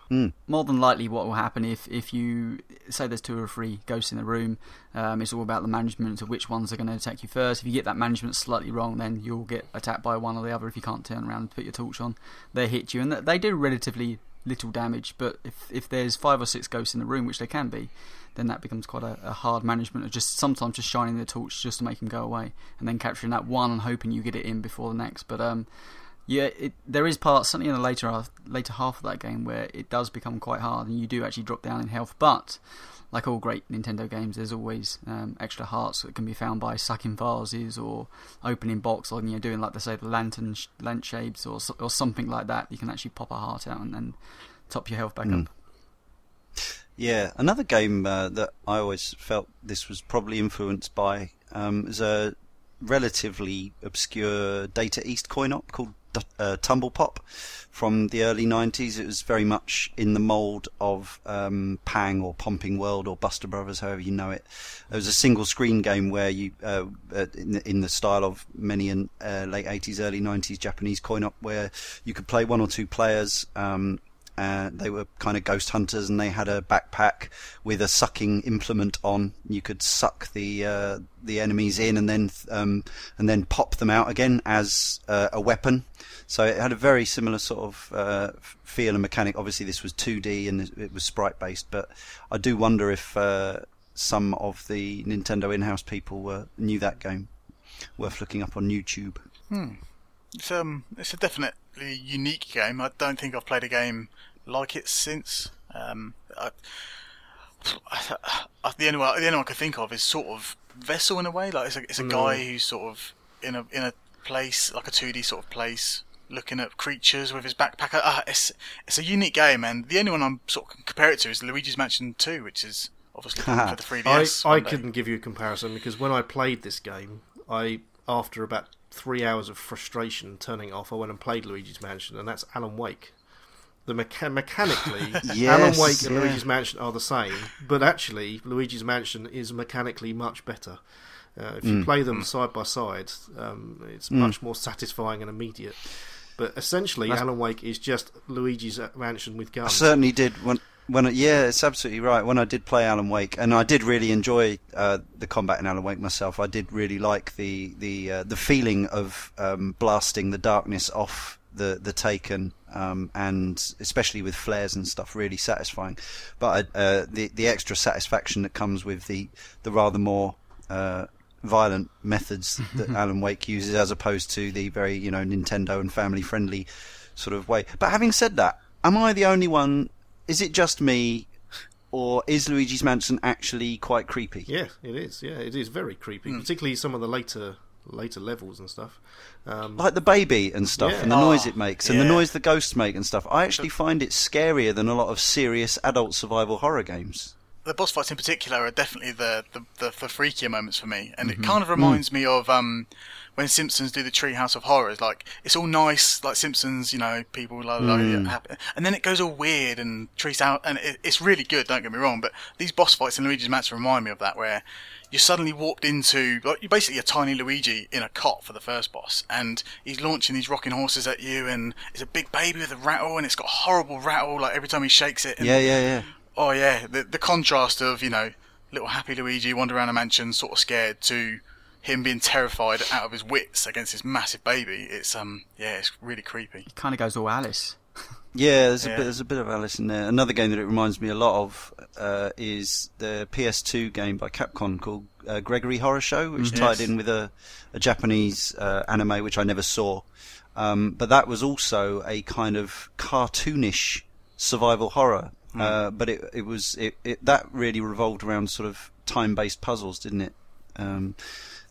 more than likely what will happen if, if you say there's two or three ghosts in the room um, it's all about the management of which ones are going to attack you first if you get that management slightly wrong then you'll get attacked by one or the other if you can't turn around and put your torch on they hit you and they do relatively little damage but if, if there's five or six ghosts in the room which they can be then that becomes quite a, a hard management of just sometimes just shining the torch just to make him go away and then capturing that one and hoping you get it in before the next but um yeah, it, there is parts, certainly in the later half, later half of that game, where it does become quite hard, and you do actually drop down in health. But like all great Nintendo games, there's always um, extra hearts that can be found by sucking vases or opening box, or you know, doing like they say the lantern sh- lampshades or or something like that. You can actually pop a heart out and then top your health back Mm. up. Yeah, another game uh, that I always felt this was probably influenced by um, is a relatively obscure Data East coin op called uh, Tumble Pop from the early 90s. It was very much in the mould of um, Pang or Pomping World or Buster Brothers, however you know it. It was a single screen game where you, uh, in, the, in the style of many in uh, late 80s, early 90s Japanese coin op, where you could play one or two players. Um, uh, they were kind of ghost hunters, and they had a backpack with a sucking implement on. You could suck the uh, the enemies in, and then um, and then pop them out again as uh, a weapon. So it had a very similar sort of uh, feel and mechanic. Obviously, this was 2D and it was sprite based, but I do wonder if uh, some of the Nintendo in-house people were, knew that game. Worth looking up on YouTube. Hmm. It's um, it's a definitely unique game. I don't think I've played a game like it since. Um, I, I, the only one, the only one I could think of is sort of Vessel in a way. Like it's a, it's a guy who's sort of in a in a place like a two D sort of place, looking at creatures with his backpack. Uh, it's it's a unique game, and the only one I'm sort of compare it to is Luigi's Mansion Two, which is obviously for the 3DS. I, I couldn't give you a comparison because when I played this game, I after about three hours of frustration turning off, I went and played Luigi's Mansion, and that's Alan Wake. The mecha- mechanically, Alan Wake and yeah. Luigi's Mansion are the same, but actually, Luigi's Mansion is mechanically much better. Uh, if Mm. you play them side by side, um, it's much more satisfying and immediate. But essentially, That's- Alan Wake is just Luigi's uh, Mansion with guns. I certainly did when when I, yeah, it's absolutely right. When I did play Alan Wake, and I did really enjoy uh, the combat in Alan Wake myself. I did really like the the uh, the feeling of um, blasting the darkness off the the Taken, um, and especially with flares and stuff, really satisfying. But uh, the the extra satisfaction that comes with the the rather more uh, violent methods that Alan Wake uses, as opposed to the very you know Nintendo and family friendly sort of way. But having said that, am I the only one? Is it just me, or is Luigi's Mansion actually quite creepy? Yeah, it is. Yeah, it is very creepy, Hmm. particularly some of the later later levels and stuff. Um, Like the baby and stuff, Yeah. and the noise Oh, it makes, and the noise the ghosts make and stuff. I actually find it scarier than a lot of serious adult survival horror games. the boss fights in particular are definitely the the, the, the freakier moments for me, and Mm-hmm. it kind of reminds me of um, when Simpsons do the Treehouse of Horrors. Like it's all nice, like Simpsons, you know, people like, like Mm. happy, and then it goes all weird and trees out, and it, it's really good. Don't get me wrong, but these boss fights in Luigi's Mansion remind me of that, where you're suddenly walked into like you're basically a tiny Luigi in a cot for the first boss, and he's launching these rocking horses at you, and it's a big baby with a rattle, and it's got a horrible rattle like every time he shakes it. And Yeah, yeah, yeah. Oh yeah, the the contrast of you know little happy Luigi wandering around a mansion, sort of scared, to him being terrified out of his wits against this massive baby. It's um yeah, it's really creepy. It kind of goes all Alice. Yeah, there's a Yeah. bit. There's a bit of Alice in there. Another game that it reminds me a lot of uh, is the PS2 game by Capcom called uh, Gregory Horror Show, which tied Yes. in with a, a Japanese uh, anime which I never saw. Um, but that was also a kind of cartoonish survival horror. Uh, but it it was it, it that really revolved around sort of time based puzzles, didn't it? Um,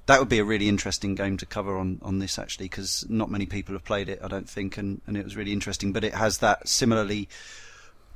that would be a really interesting game to cover on, on this actually because not many people have played it I don't think and, and it was really interesting. But it has that similarly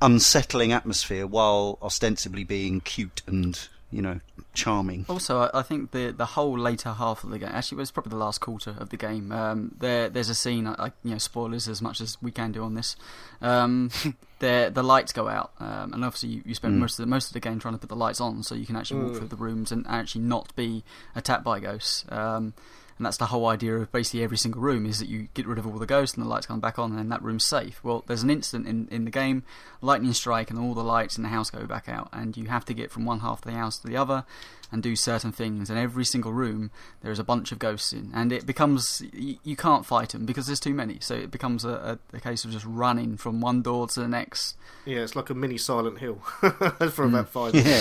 unsettling atmosphere while ostensibly being cute and you know charming Also, I, I think the the whole later half of the game, actually, it was probably the last quarter of the game. Um, there, there's a scene. I, I- you know, spoilers as much as we can do on this. Um, the the lights go out, um, and obviously you, you spend most of the, most of the game trying to put the lights on, so you can actually walk through the rooms and actually not be attacked by ghosts. Um, And that's the whole idea of basically every single room is that you get rid of all the ghosts and the lights come back on, and that room's safe. Well, there's an incident in, in the game, lightning strike, and all the lights in the house go back out, and you have to get from one half of the house to the other and do certain things. And every single room, there is a bunch of ghosts in, and it becomes you, you can't fight them because there's too many. So it becomes a, a, a, case of just running from one door to the next. Yeah, it's like a mini Silent Hill for about five. Yeah.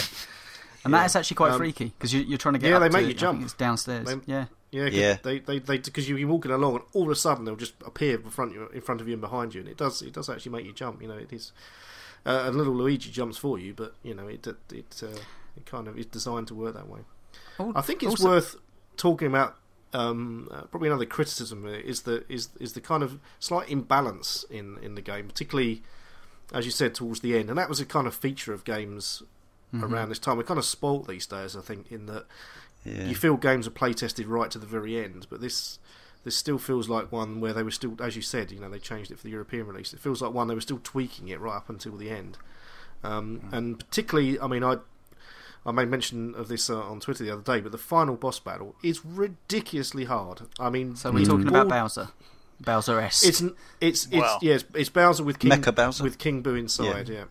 And Yeah. that is actually quite Um, freaky because you, you're trying to get yeah, they make you jump. It's downstairs. They- yeah. Yeah, 'cause Yeah. They they they because you're walking along and all of a sudden they'll just appear in front you in front of you and behind you, and it does it does actually make you jump. You know, it is. Uh, and little Luigi jumps for you, but you know it it uh, it kind of is designed to work that way. Al- I think it's also- worth talking about. Um, uh, probably another criticism is the is is the kind of slight imbalance in, in the game, particularly as you said towards the end, and that was a kind of feature of games Mm-hmm. around this time. We're kind of spoilt these days, I think, in that Yeah. you feel games are play tested right to the very end, but this this still feels like one where they were still, as you said, you know, they changed it for the European release. It feels like one they were still tweaking it right up until the end, um, and particularly, I mean, I I made mention of this uh, on Twitter the other day, but the final boss battle is ridiculously hard. I mean, So we're talking about Bowser, Bowser S. It's it's it's Wow. yes, it's Bowser with King Mecha Bowser? with King Boo inside, yeah.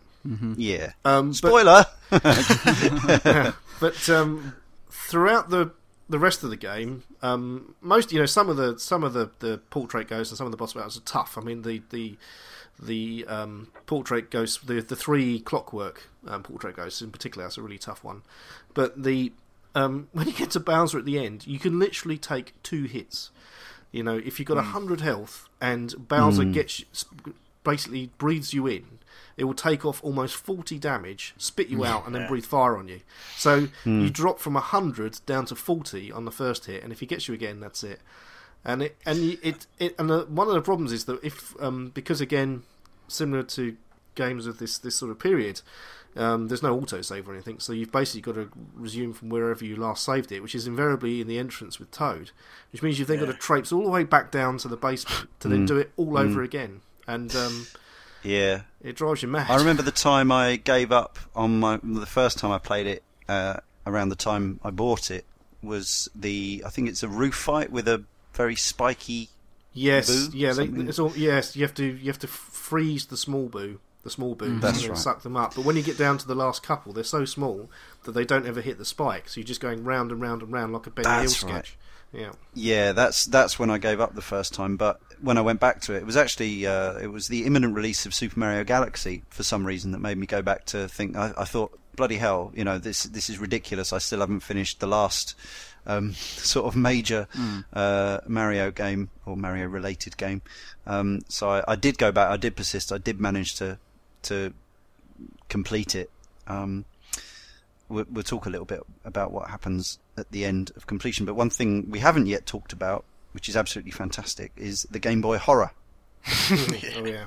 Yeah. Um, but- Spoiler. but um, throughout the the rest of the game, um, most you know some of the some of the, the portrait ghosts and some of the boss battles are tough. I mean the the the um, portrait ghosts, the the three clockwork um, portrait ghosts in particular, that's a really tough one. But the um, when you get to Bowser at the end, you can literally take two hits. You know, if you've got a hundred health and Bowser gets basically breathes you in, it will take off almost forty damage, spit you out, and then breathe fire on you. So you drop from hundred down to forty on the first hit, and if he gets you again, that's it. And it and you, it it and the, one of the problems is that if um, because again similar to games of this this sort of period, um, there's no autosave or anything, so you've basically got to resume from wherever you last saved it, which is invariably in the entrance with Toad, which means you've then got to traipse all the way back down to the basement to then do it all over again, and um, yeah. it drives you mad. I remember the time I gave up on my the first time I played it. Uh, around the time I bought it was the I think it's a roof fight with a very spiky. Yes, Boo, yeah, they, it's all yes. You have to you have to freeze the small boo, the small boo, That's and right. suck them up. But when you get down to the last couple, they're so small that they don't ever hit the spike. So you're just going round and round and round like a Benny Hill That's right. Yeah, Yeah, that's that's when I gave up the first time. But when I went back to it, it was actually uh, it was the imminent release of Super Mario Galaxy for some reason that made me go back to think. I, I thought, bloody hell, you know, this this is ridiculous. I still haven't finished the last um, sort of major uh, Mario game or Mario related game. Um, so I, I did go back. I did persist. I did manage to to complete it. Um, we'll, we'll talk a little bit about what happens at the end of completion. But one thing we haven't yet talked about, which is absolutely fantastic, is the Game Boy Horror. oh yeah.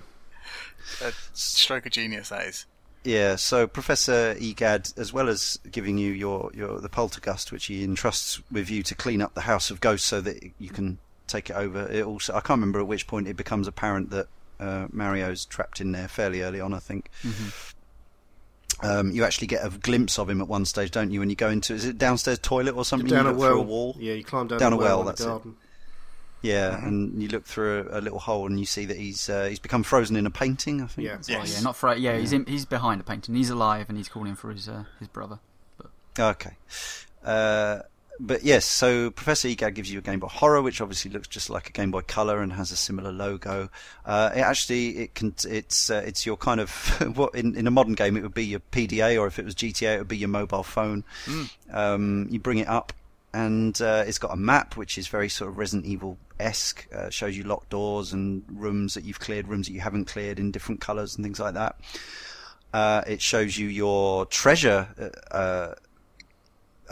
A stroke of genius, that is. Yeah, so Professor Egad, as well as giving you your, your the Poltergust, which he entrusts with you to clean up the house of ghosts, so that you can take it over. It also, I can't remember at which point it becomes apparent that uh, Mario's trapped in there fairly early on. I think. Um, you actually get a glimpse of him at one stage, don't you? When you go into is it downstairs toilet or something? down you a well. a wall. Yeah, you climb down, Down a a well, well, that's the it. garden. Yeah, and you look through a, a little hole and you see that he's uh, he's become frozen in a painting. I think. Yeah. that's right. Yeah, not for yeah. He's in, he's behind a painting. He's alive and he's calling for his uh, his brother. Okay. Uh, but yes, so Professor Egad gives you a Game Boy Horror, which obviously looks just like a Game Boy Color and has a similar logo. Uh, it actually, it can, it's uh, it's your kind of what in, in a modern game it would be your PDA, or if it was GTA, it would be your mobile phone. Um, you bring it up, and uh, it's got a map which is very sort of Resident Evil esque. Uh, shows you locked doors and rooms that you've cleared, rooms that you haven't cleared in different colors and things like that. Uh, it shows you your treasure.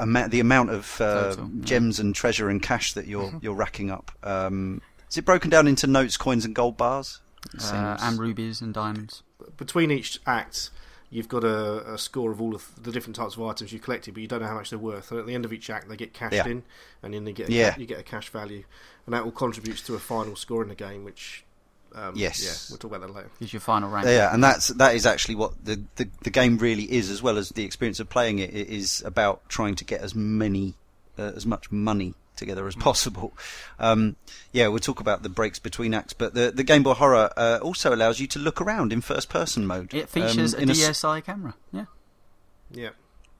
Ama- the amount of uh, Total, yeah. gems and treasure and cash that you're you're racking up. Um, is it broken down into notes, coins, and gold bars? Uh, and rubies and diamonds. Between each act, you've got a, a score of all of the different types of items you collected, but you don't know how much they're worth. And at the end of each act, they get cashed Yeah. in, and then they get a, Yeah. you get a cash value, and that all contributes to a final score in the game. Which, um, Yes. yeah, we'll talk about that later. Is your final rank. yeah, and that's that is actually what the, the the game really is, as well as the experience of playing it. It is about trying to get as many, uh, as much money together as possible. Um, yeah, we'll talk about the breaks between acts, but the the Game Boy Horror uh, also allows you to look around in first person mode. It features Um, a in s- DSi camera. Yeah. Yeah.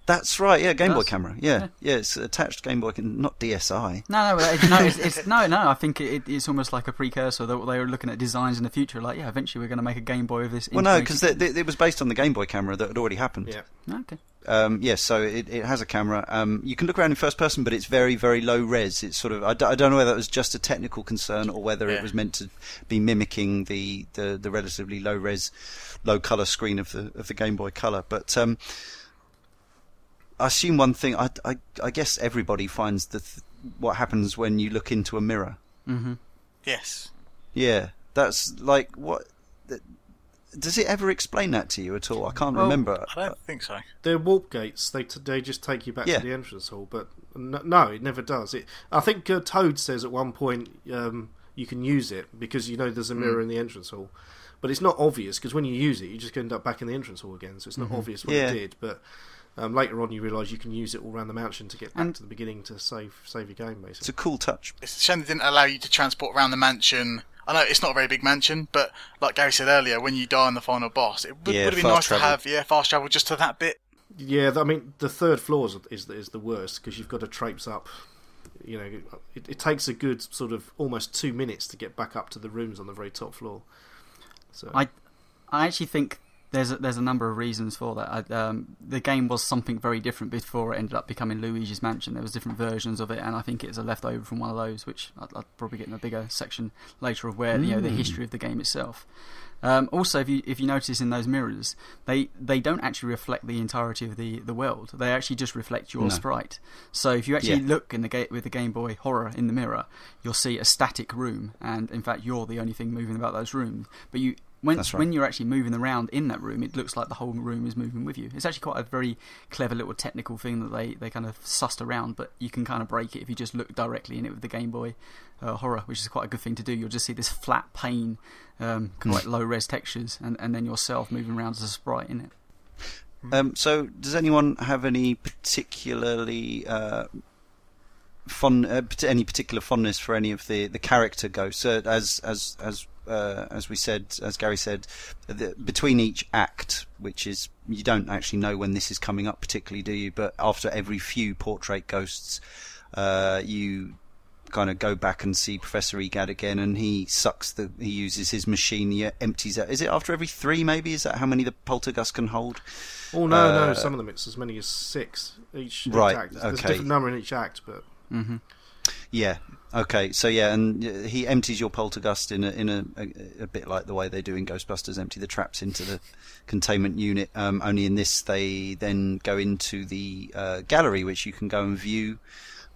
That's right. Yeah, Game Boy camera. Yeah, Yeah. yeah, it's attached Game Boy, can- not DSi. No, no, it's, no, it's, it's, no, no. I think it, it's almost like a precursor. That they were looking at designs in the future. Like, yeah, eventually we're going to make a Game Boy of this. Well, no, because it was based on the Game Boy camera that had already happened. Yeah. Okay. Um, yes, so it, it has a camera. Um, you can look around in first person, but it's very, very low res. It's sort of I, d- I don't know whether that was just a technical concern or whether it was meant to be mimicking the, the, the relatively low res, low color screen of the of the Game Boy Color. But um, I assume one thing. I, I, I guess everybody finds that th- what happens when you look into a mirror. hmm Yes. Yeah, that's like what. th- Does it ever explain that to you at all? I can't Well, remember. I don't think so. They're warp gates. They t- they just take you back Yeah. to the entrance hall, but n- no, it never does. It. I think uh, Toad says at one point um, you can use it because you know there's a mirror in the entrance hall, but it's not obvious because when you use it, you just end up back in the entrance hall again. So it's not obvious what Yeah. you did, but. Um, later on, you realise you can use it all around the mansion to get back And- to the beginning to save save your game, Basically, It's a cool touch. It's a shame they didn't allow you to transport around the mansion. I know it's not a very big mansion, but like Gary said earlier, when you die on the final boss, it would, Yeah, would have been nice travel. to have yeah fast travel just to that bit. Yeah, I mean the third floor is is, is the worst because you've got to traipse up. You know, it, it takes a good sort of almost two minutes to get back up to the rooms on the very top floor. So I, I actually think there's a, there's a number of reasons for that. I, um, the game was something very different before it ended up becoming Luigi's Mansion. There was different versions of it, and I think it's a leftover from one of those, which I'd, I'd probably get in a bigger section later of where you know the Mm. history of the game itself. Um, also, if you if you notice in those mirrors, they they don't actually reflect the entirety of the, the world. They actually just reflect your No. sprite. So if you actually Yeah. look in the ga- with the Game Boy Horror in the mirror, you'll see a static room, and in fact, you're the only thing moving about those rooms. But you when right. when you're actually moving around in that room, it looks like the whole room is moving with you. It's actually quite a very clever little technical thing that they, they kind of sussed around, but you can kind of break it if you just look directly in it with the Game Boy uh, Horror, which is quite a good thing to do. You'll just see this flat pane, um, quite low res textures, and, and then yourself moving around as a sprite in it. Um, so, does anyone have any particularly uh, fond, uh, any particular fondness for any of the, the character ghosts? Uh, as as as uh, as we said, as Gary said, the, between each act, which is you don't actually know when this is coming up particularly, do you? But after every few portrait ghosts, uh, you kind of go back and see Professor Egad again, and he sucks the he uses his machine, he empties it. Is it after every three? Maybe is that how many the Poltergust can hold? oh no, uh, no, some of them it's as many as six each, Right, act. There's a okay. different number in each act, but hmm Yeah. Okay. So yeah, and uh, he empties your Poltergust in a in a, a, a bit like the way they do in Ghostbusters, empty the traps into the containment unit. Um, only in this, they then go into the uh, gallery, which you can go and view.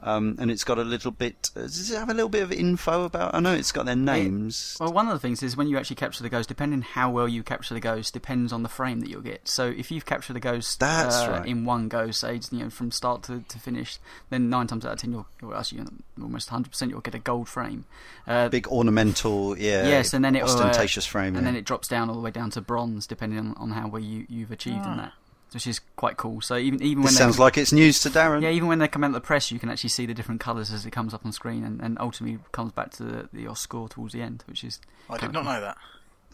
Um, and it's got a little bit. Uh, does it have a little bit of info about? I know it's got their names. Well, one of the things is when you actually capture the ghost, depending how well you capture the ghost, depends on the frame that you'll get. So if you've captured the ghost That's uh, right. in one go, say you know from start to, to finish, then nine times out of ten, you'll well, actually you know, almost hundred percent you'll get a gold frame. Uh, Big ornamental, yeah. yes, and then it ostentatious frame. and yeah. then it drops down all the way down to bronze, depending on, on how well you you've achieved in Ah. that, which is quite cool. So even even when This they sounds like it's news to Darren. yeah, even when they come out of the press, you can actually see the different colours as it comes up on screen, and, and ultimately comes back to the, the your score towards the end, which is I did not cool. know that.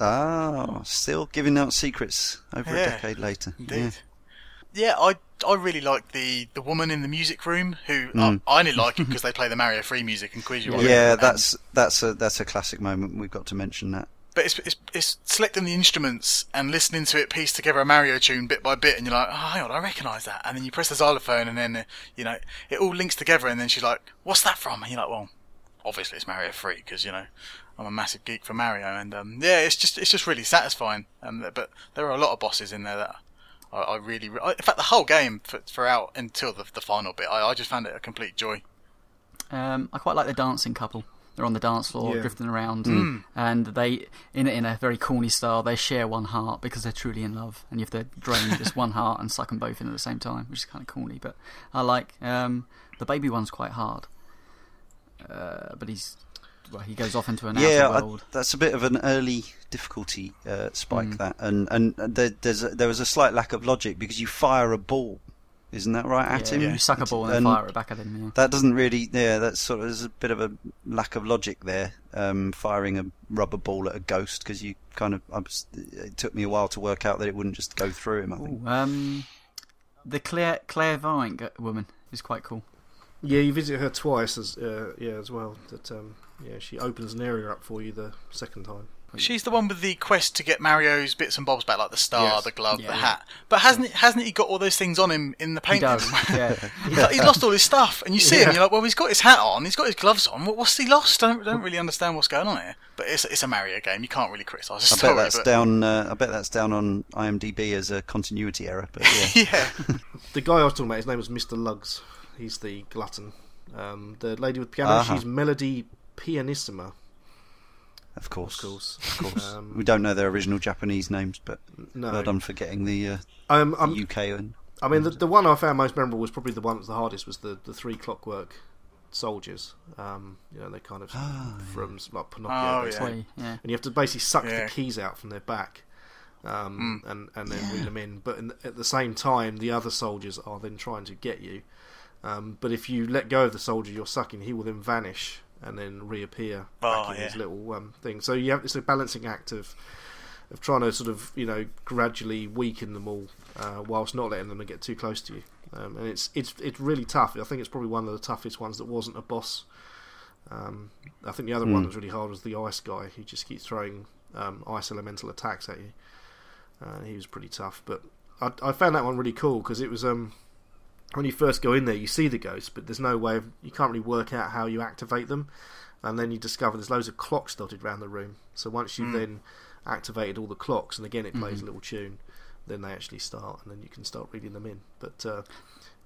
Ah, still giving out secrets over a decade later. Indeed. Yeah, I I really like the the woman in the music room who Mm. I, I only like it because they play the Mario Free music and quiz you. Yeah, on yeah And- that's that's a that's a classic moment. We've got to mention that. But it's, it's it's selecting the instruments and listening to it piece together a Mario tune bit by bit, and you're like, oh, hang on, I recognise that. And then you press the xylophone, and then you know it all links together. And then she's like, "What's that from?" And you're like, "Well, obviously it's Mario Free because you know I'm a massive geek for Mario." And um, yeah, it's just it's just really satisfying. Um, but there are a lot of bosses in there that I, I really, I, in fact, the whole game for, throughout until the, the final bit, I, I just found it a complete joy. Um, I quite like the dancing couple. They're on the dance floor, Yeah. drifting around, Mm. and they, in a, in a very corny style, they share one heart because they're truly in love, and you have to drain just one heart and suck them both in at the same time, which is kind of corny. But I like um, the baby one's quite hard, uh, but he's well, he goes off into an yeah, outer I- that's a bit of an early difficulty uh, spike. Mm. That and and there, there's a, there was a slight lack of logic because you fire a ball isn't that right? At yeah, him, You suck a ball and, And- fire it back at him. Yeah. That doesn't really, yeah. That's sort of there's a bit of a lack of logic there. Um, firing a rubber ball at a ghost because you kind of, I was, it took me a while to work out that it wouldn't just go through him. I think. Ooh, um, the Claire clairvoyant g- woman is quite cool. Yeah, you visit her twice as uh, yeah as well. That um, yeah, she opens an area up for you the second time. She's the one with the quest to get Mario's bits and bobs back, like the star, Yes. the glove, Yeah, the yeah. hat. But hasn't he, hasn't he got all those things on him in the He painting? does. yeah. he's, like- he's lost all his stuff, and you see him. You're like, well, he's got his hat on, he's got his gloves on. What's he lost? I don't, don't really understand what's going on here. But it's it's a Mario game. You can't really criticise the I story. bet that's but down. Uh, I bet that's down on IMDb as a continuity error. But yeah, yeah, The guy I was talking about, his name was Mr. Lugs. He's the glutton. Um, the lady with piano, Uh-huh. she's Melody Pianissima. Of course, Of course. of course. Um, we don't know their original Japanese names, but No, well done for getting the uh, um, I'm, UK and I mean, the, the one I found most memorable was probably the one that was the hardest. Was the, the three clockwork soldiers? Um, you know, they kind of Ah, from like Pinocchio, Oh, basically. yeah. Yeah. and you have to basically suck Yeah. the keys out from their back, um, Hmm. and and then reel them in. But in, at the same time, the other soldiers are then trying to get you. Um, but if you let go of the soldier you're sucking, he will then vanish and then reappear back Oh, in his little um, thing. So you have it's a balancing act of of trying to sort of you know gradually weaken them all uh, whilst not letting them get too close to you. Um, and it's it's it's really tough. I think it's probably one of the toughest ones that wasn't a boss. Um, I think the other one Hmm. that was really hard was the ice guy. He just keeps throwing um, ice elemental attacks at you. Uh, he was pretty tough, but I, I found that one really cool because it was um, when you first go in there, you see the ghosts, but there's no way of, you can't really work out how you activate them, and then you discover there's loads of clocks dotted around the room. So once you've Mm. then activated all the clocks, and again it plays Mhm. a little tune, then they actually start, and then you can start reading them in. But uh,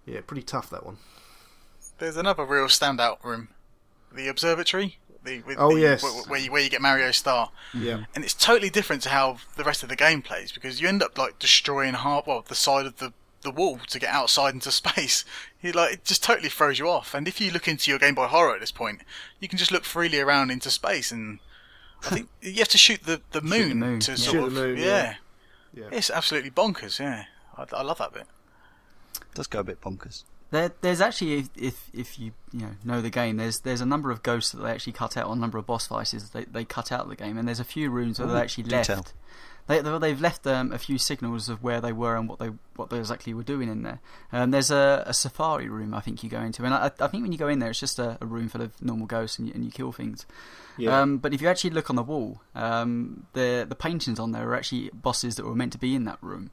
yeah, pretty tough that one. there's another real standout room, the observatory. The, with Oh, the, yes. where, you, where you get Mario's star. Yeah. and it's totally different to how the rest of the game plays because you end up like destroying half well the side of the the wall to get outside into space. You like it just totally throws you off. And if you look into your Game Boy Horror at this point, you can just look freely around into space and I think you have to shoot the, the moon, the moon, to yeah. sort Shoot of the moon, yeah. yeah. Yeah. It's absolutely bonkers. Yeah, I, I love that bit. It does go a bit bonkers. There, there's actually, if, if if you you know know the game, there's there's a number of ghosts that they actually cut out, or a number of boss fights they they cut out of the game, and there's a few rooms where they actually do left. tell. They they- they've left um, a few signals of where they were and what they what they exactly were doing in there. Um, there's a, a safari room I think you go into, and I, I think when you go in there, it's just a, a room full of normal ghosts and you, and you kill things. Yeah. Um, but if you actually look on the wall, um, the the paintings on there are actually bosses that were meant to be in that room.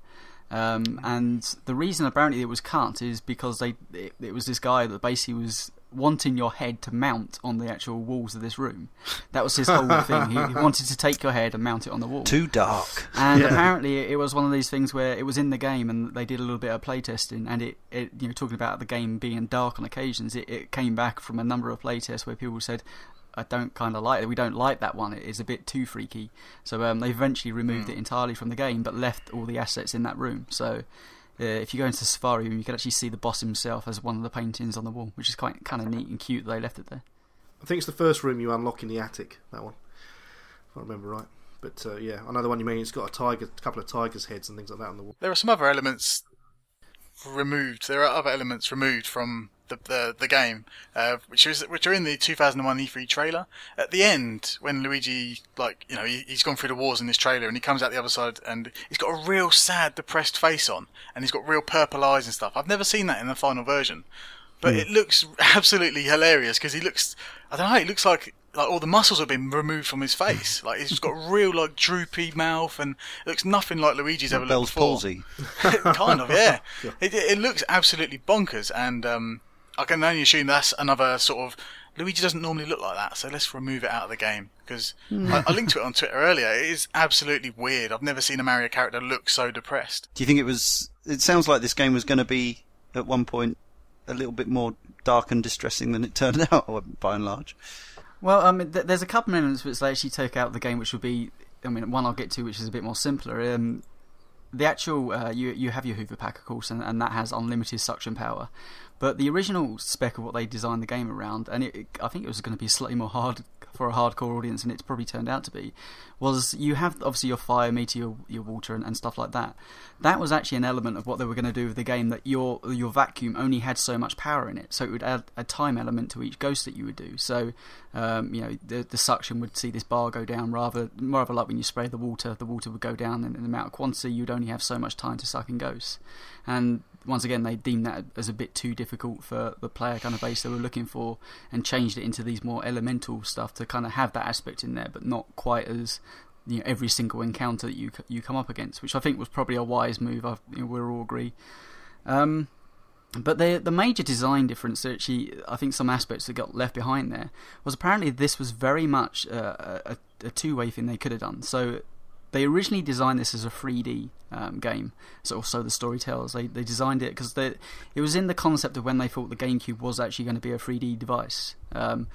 Um, and the reason apparently it was cut is because they it, it was this guy that basically was wanting your head to mount on the actual walls of this room. That was his whole thing. He, he wanted to take your head and mount it on the wall. Too dark. And Yeah. apparently, it was one of these things where it was in the game, and they did a little bit of playtesting. And it, it, you know, talking about the game being dark on occasions, it, it came back from a number of playtests where people said, "I don't kind of like it. We don't like that one. It is a bit too freaky." So um, they eventually removed it entirely from the game, but left all the assets in that room. So. Uh, if you go into Safari Room, you can actually see the boss himself as one of the paintings on the wall, which is quite kind of neat and cute that they left it there. I think it's the first room you unlock in the attic. That one, if I remember right. But uh, yeah, I know the one you mean. It's got a tiger, a couple of tigers' heads and things like that on the wall. There are some other elements removed. There are other elements removed from the the, the game, uh, which is which are in the 2001 E3 trailer. At the end, when Luigi, like you know, he, he's gone through the wars in this trailer, and he comes out the other side, and he's got a real sad, depressed face on, and he's got real purple eyes and stuff. I've never seen that in the final version, but it looks absolutely hilarious because he looks. I don't know. It looks like. Like all the muscles have been removed from his face. Like he's got a real like droopy mouth, and it looks nothing like Luigi's ever looked Bell's before. palsy. kind of, yeah. It, it looks absolutely bonkers, and um, I can only assume that's another sort of. Luigi doesn't normally look like that, so let's remove it out of the game because I, I linked to it on Twitter earlier. It is absolutely weird. I've never seen a Mario character look so depressed. Do you think it was? It sounds like this game was going to be at one point a little bit more dark and distressing than it turned out, by and large. Well, um, th- there's a couple of elements which they actually take out of the game, which would be, I mean, one I'll get to, which is a bit more simpler. Um, the actual, uh, you you have your Hoover pack, of course, and, and that has unlimited suction power. But the original spec of what they designed the game around, and it, I think it was going to be slightly more hard for a hardcore audience, and it's probably turned out to be, was you have obviously your fire meter, your, water, and, and stuff like that. That was actually an element of what they were going to do with the game. That your your vacuum only had so much power in it, so it would add a time element to each ghost that you would do. So, um, you know, the the suction would see this bar go down rather rather like when you spray the water, the water would go down in the amount of quantity. You'd only have so much time to suck in ghosts, and once again, they deemed that as a bit too difficult for the player kind of base they were looking for, and changed it into these more elemental stuff to kind of have that aspect in there, but not quite as you know, every single encounter that you you come up against, which I think was probably a wise move. I, you know, we all agree. Um, but the the major design difference, actually, I think some aspects that got left behind there was apparently this was very much uh, a, a two way thing they could have done. So they originally designed this as a 3D um, game, so so the story tells. They they designed it because it was in the concept of when they thought the GameCube was actually going to be a 3D device. Um,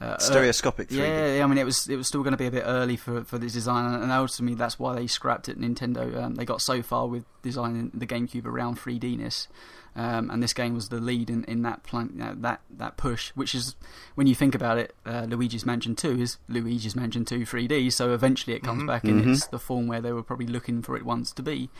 uh, Stereoscopic 3D. Yeah, yeah, I mean it was it was still going to be a bit early for for this design, and ultimately that's why they scrapped it. Nintendo um, they got so far with designing the GameCube around 3Dness. Um, and this game was the lead in, in that plan, know, that that push, which is when you think about it, uh, Luigi's Mansion 2 is Luigi's Mansion 2 3D. So eventually it comes Mhm. back in Mhm. its the form where they were probably looking for it once to be.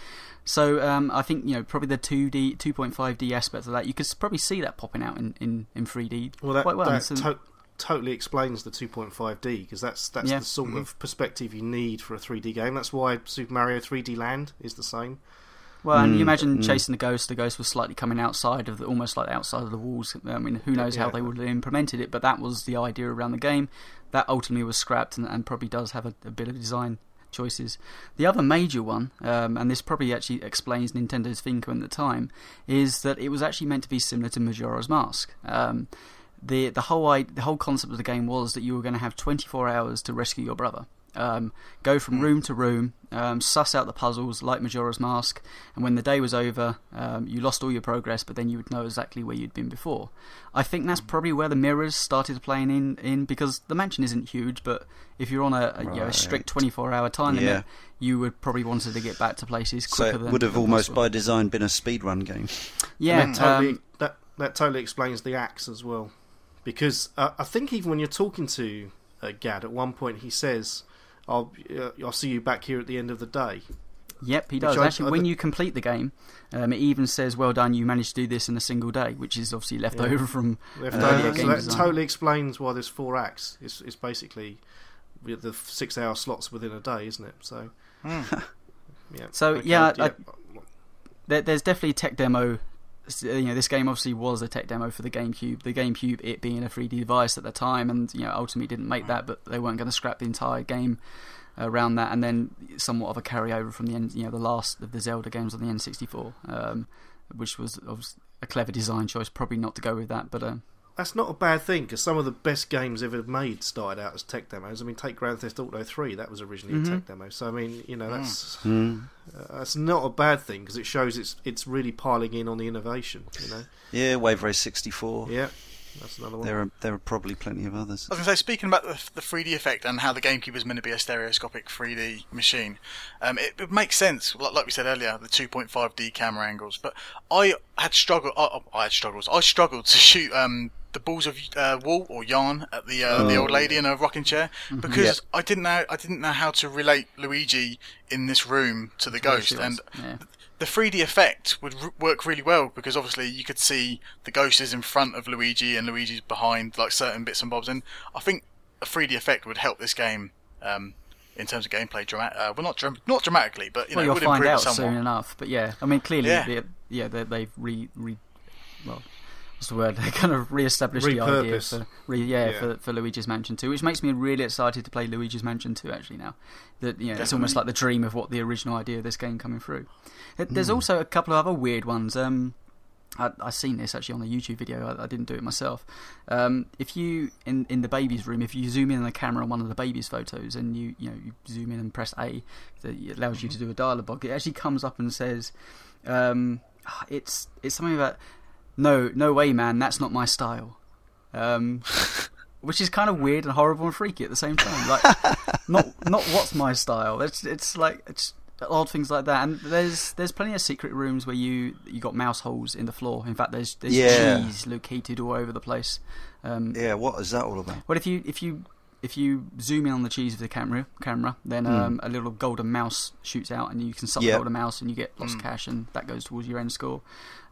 So um, I think you know probably the 2D 2.5D aspect of that you could probably see that popping out in, in, in 3D Well, that, quite well. that So- to- totally explains the 2.5D because that's that's Yeah. the sort Mhm. of perspective you need for a 3D game. That's why Super Mario 3D Land is the same. Well, and Mm, you imagine mm. chasing the ghost. The ghost was slightly coming outside of the, almost like outside of the walls. I mean, who knows how they would have implemented it, but that was the idea around the game. That ultimately was scrapped, and, and probably does have a, a bit of design choices. The other major one, um, and this probably actually explains Nintendo's thinking at the time, is that it was actually meant to be similar to Majora's Mask. Um, the the whole i- the whole concept of the game was that you were going to have 24 hours to rescue your brother. Um, go from room to room, um, suss out the puzzles like Majora's Mask, and when the day was over, um, you lost all your progress, but then you would know exactly where you'd been before. I think that's probably where the mirrors started playing in, in because the mansion isn't huge, but if you're on a, a, you know, a strict 24 hour time Yeah. limit, you would probably wanted to get back to places So quicker it than would have than almost possible. by design been a speedrun game. yeah, And that totally um, that that totally explains the axe as well, because uh, I think even when you're talking to uh, Gadd at one point, he says, "I'll uh, I'll see you back here at the end of the day." Yep, he does. I- Actually, I when you complete the game, um, it even says, "Well done, you managed to do this in a single day," which is obviously left Yeah. over from Left Uh, over. yeah, so that design. totally explains why there's four acts. It's, it's basically the six hour slots within a day, isn't it? So Mm. yeah. So, Okay, yeah, I- there, there's definitely a tech demo. You know, this game obviously was a tech demo for the GameCube. The GameCube, it being a 3D device at the time, and you know, ultimately didn't make that, but they weren't going to scrap the entire game around that, and then somewhat of a carryover from the N, you know the last of the Zelda games on the N64, um, which was a clever design choice. Probably not to go with that, but um, That's not a bad thing because some of the best games ever made started out as tech demos. I mean, take Grand Theft Auto 3, that was originally Mhm. a tech demo. So, I mean, you know, that's Mm. uh, that's not a bad thing because it shows it's it's really piling in on the innovation, you know? Yeah, Wave Race 64. Yeah, that's another one. There are there are probably plenty of others. I was going to say, speaking about the, the 3D effect and how the GameCube is meant to be a stereoscopic 3D machine, um, it, it makes sense. Like, like we said earlier, the 2.5D camera angles. But I had struggled. I, I had struggles. I struggled to shoot um, the balls of uh, wool or yarn at the uh, the Oh. old lady in a rocking chair because Yep. I didn't know I didn't know how to relate Luigi in this room to the ghost and yeah. the 3D effect would r- work really well because obviously you could see the ghost is in front of Luigi and Luigi's behind like certain bits and bobs, and I think a 3D effect would help this game um, in terms of gameplay. Dramatic, uh, well, not dram- not dramatically, but you well, know, you'll would find improve out somewhat. soon enough. But yeah, I mean, clearly, Yeah. they, yeah, they, they've re, re, well, what's the word? They kind of re-established the idea for, re, yeah, Yeah. for for Luigi's Mansion 2, which makes me really excited to play Luigi's Mansion 2. Actually, now that you know, it's almost like the dream of what the original idea of this game coming through. There's Hmm. also a couple of other weird ones. Um, I, I seen this actually on a YouTube video. I, I didn't do it myself. Um, if you in in the baby's room, if you zoom in on the camera on one of the baby's photos and you you know you zoom in and press A, that it allows you to do a dialogue. It actually comes up and says, um, "It's it's something about no no way, man. That's not my style." Um, which is kind of weird and horrible and freaky at the same time. Like, not not what's my style. It's it's like it's odd things like that. And there's there's plenty of secret rooms where you you got mouse holes in the floor. In fact, there's there's Yeah. cheese located all over the place. Um, Yeah, what is that all about? Well, if you if you if you zoom in on the cheese of the camera, camera, then um, a little golden mouse shoots out, and you can suck Hmm. Yeah. the golden mouse, and you get lots of cash, and that goes towards your end score.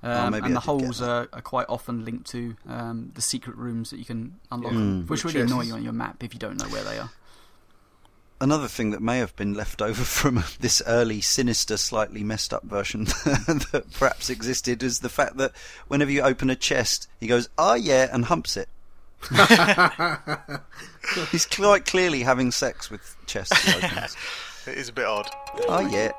Um, Oh, and I the holes are, are quite often linked to um, the secret rooms that you can unlock, Hmm. which Which really is- annoy you on your map if you don't know where they are. Another thing that may have been left over from this early, sinister, slightly messed up version that perhaps existed is the fact that whenever you open a chest, he goes, "Ah, yeah," and humps it. He's quite clearly having sex with opens. It is a bit odd. oh yeah.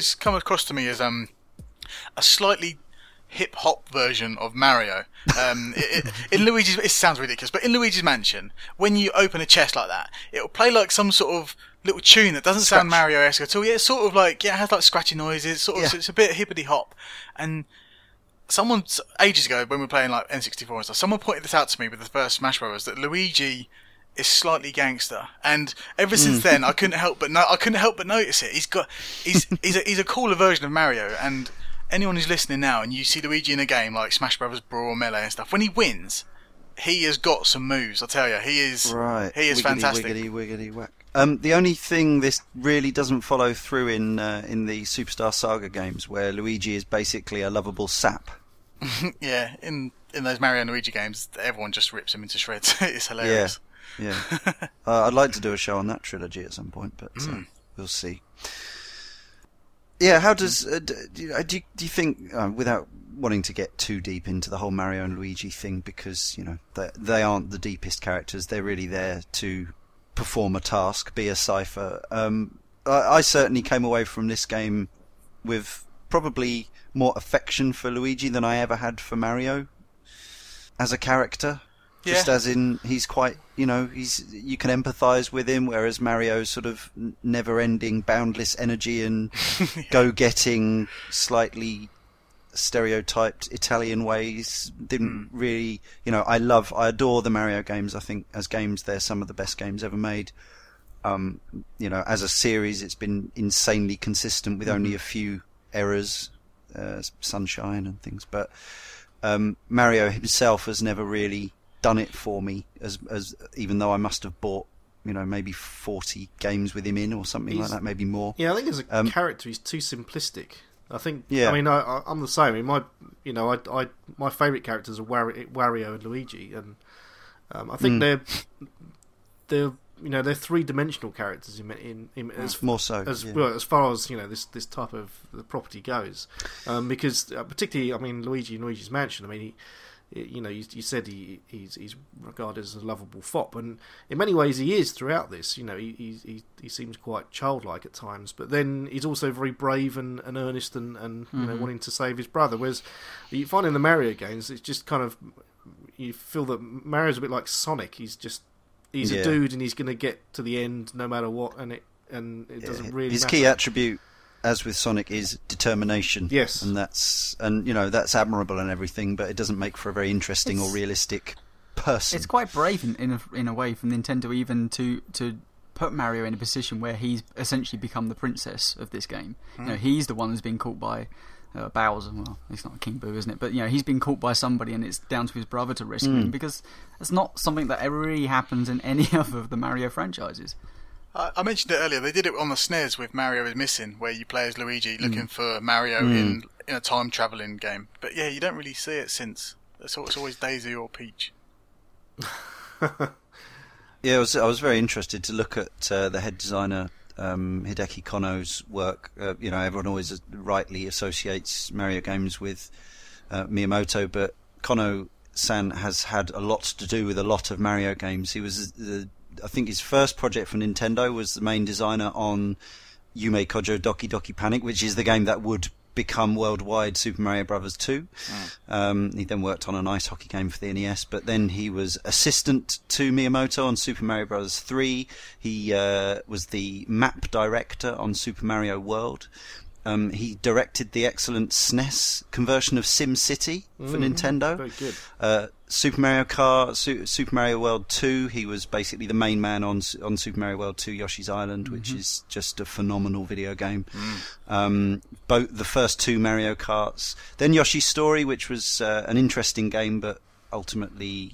Always come across to me as um a slightly hip hop version of Mario. Um, i i in Luigi's, it sounds ridiculous, but in Luigi's Mansion, when you open a chest like that, it'll play like some sort of little tune that doesn't sound Mario-esque at all. Yeah, it's sort of like yeah, it has like scratchy noises. Sort of, Yeah. it's a bit hippity hop. And someone ages ago when we were playing like N64 and stuff, someone pointed this out to me with the first Smash Bros. that Luigi is slightly gangster, and ever since then I couldn't help but no, I couldn't help but notice it. He's got he's he's a, he's a cooler version of Mario, and anyone who's listening now and you see Luigi in a game like Smash Brothers Brawl Melee and stuff, when he wins, he has got some moves. I tell you, he is Right. he is wiggity, fantastic. Wiggity, wiggity, whack. Um, the only thing this really doesn't follow through in uh, in the Superstar Saga games, where Luigi is basically a lovable sap. Yeah, in in those Mario and Luigi games, everyone just rips him into shreds. it's hilarious. Yeah. uh, I'd like to do a show on that trilogy at some point, but uh, we'll see. Yeah, how does uh, do, you, do you do you think uh, without wanting to get too deep into the whole Mario and Luigi thing because you know they they aren't the deepest characters; they're really there to perform a task, be a cipher. Um, I, I certainly came away from this game with probably more affection for Luigi than I ever had for Mario as a character. Just Yeah. as in, he's quite, you know, he's you can empathise with him, whereas Mario's sort of never-ending, boundless energy and go-getting, slightly stereotyped Italian ways didn't really, you know, I love, I adore the Mario games. I think as games, they're some of the best games ever made. Um, you know, as a series, it's been insanely consistent with only a few errors, uh, sunshine and things, but um, Mario himself has never really done it for me. As as even though I must have bought, you know, maybe forty games with him in or something like that, maybe more. Yeah, I think as a Um, character, he's too simplistic. I think. Yeah. I mean, I, I, I'm the same. I mean, my, you know, I, I my favourite characters are Wario, Wario and Luigi, and um, I think Mm. they're they're you know they're three dimensional characters in in, in as More so, as yeah. well as far as you know this this type of the property goes, um, because uh, particularly I mean Luigi and Luigi's Mansion. I mean, he, you know, you, you said he he's he's regarded as a lovable fop, and in many ways he is throughout this. You know, he he he, seems quite childlike at times, but then he's also very brave and, and earnest and and you know mm-hmm. wanting to save his brother. Whereas you find in the Mario games, it's just kind of you feel that Mario's a bit like Sonic. He's just he's Yeah. a dude and he's going to get to the end no matter what, and it and it doesn't really His matter. key attribute, as with Sonic, is determination. Yes. and that's and you know that's admirable and everything, but it doesn't make for a very interesting or realistic person. It's quite brave in in a, in a way from Nintendo even to to put Mario in a position where he's essentially become the princess of this game. You know, he's the one who's been caught by uh, Bowser. Well, he's not King Boo, isn't it? But you know, he's been caught by somebody, and it's down to his brother to rescue him because it's not something that ever really happens in any other of the Mario franchises. I, I mentioned it earlier. They did it on the SNES with Mario is Missing, where you play as Luigi looking for Mario in in a time traveling game. But yeah, you don't really see it since. It's, al- it's always Daisy or Peach. Yeah, I was, I was very interested to look at uh, the head designer um, Hideki Konno's work. Uh, you know, everyone always rightly associates Mario games with uh, Miyamoto, but Kono San has had a lot to do with a lot of Mario games. He was the, I think his first project for Nintendo was the main designer on Yume Kojo Doki Doki Panic, which is the game that would become worldwide Super Mario Brothers 2. Um, he then worked on an ice hockey game for the NES, but then he was assistant to Miyamoto on Super Mario Brothers 3. He uh, was the map director on Super Mario World. Um, he directed the excellent SNES conversion of Sim City for Nintendo. Very good. Uh, Super Mario Kart, Su- Super Mario World 2. He was basically the main man on on Super Mario World 2 Yoshi's Island, which is just a phenomenal video game. Um, both the first two Mario Karts, then Yoshi's Story, which was uh, an interesting game, but ultimately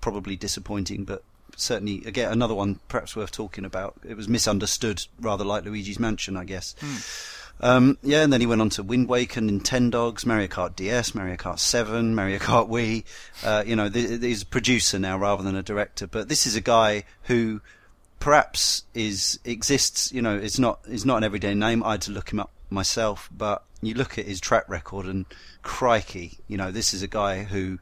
probably disappointing. But certainly, again, another one perhaps worth talking about. It was misunderstood, rather like Luigi's Mansion, I guess. Um, yeah, and then he went on to Wind Waker, Nintendogs, Mario Kart DS, Mario Kart 7, Mario Kart Wii. Uh, you know, th- he's a producer now rather than a director. But this is a guy who perhaps is exists. You know, it's not it's not an everyday name. I had to look him up myself, but you look at his track record and crikey, you know, this is a guy who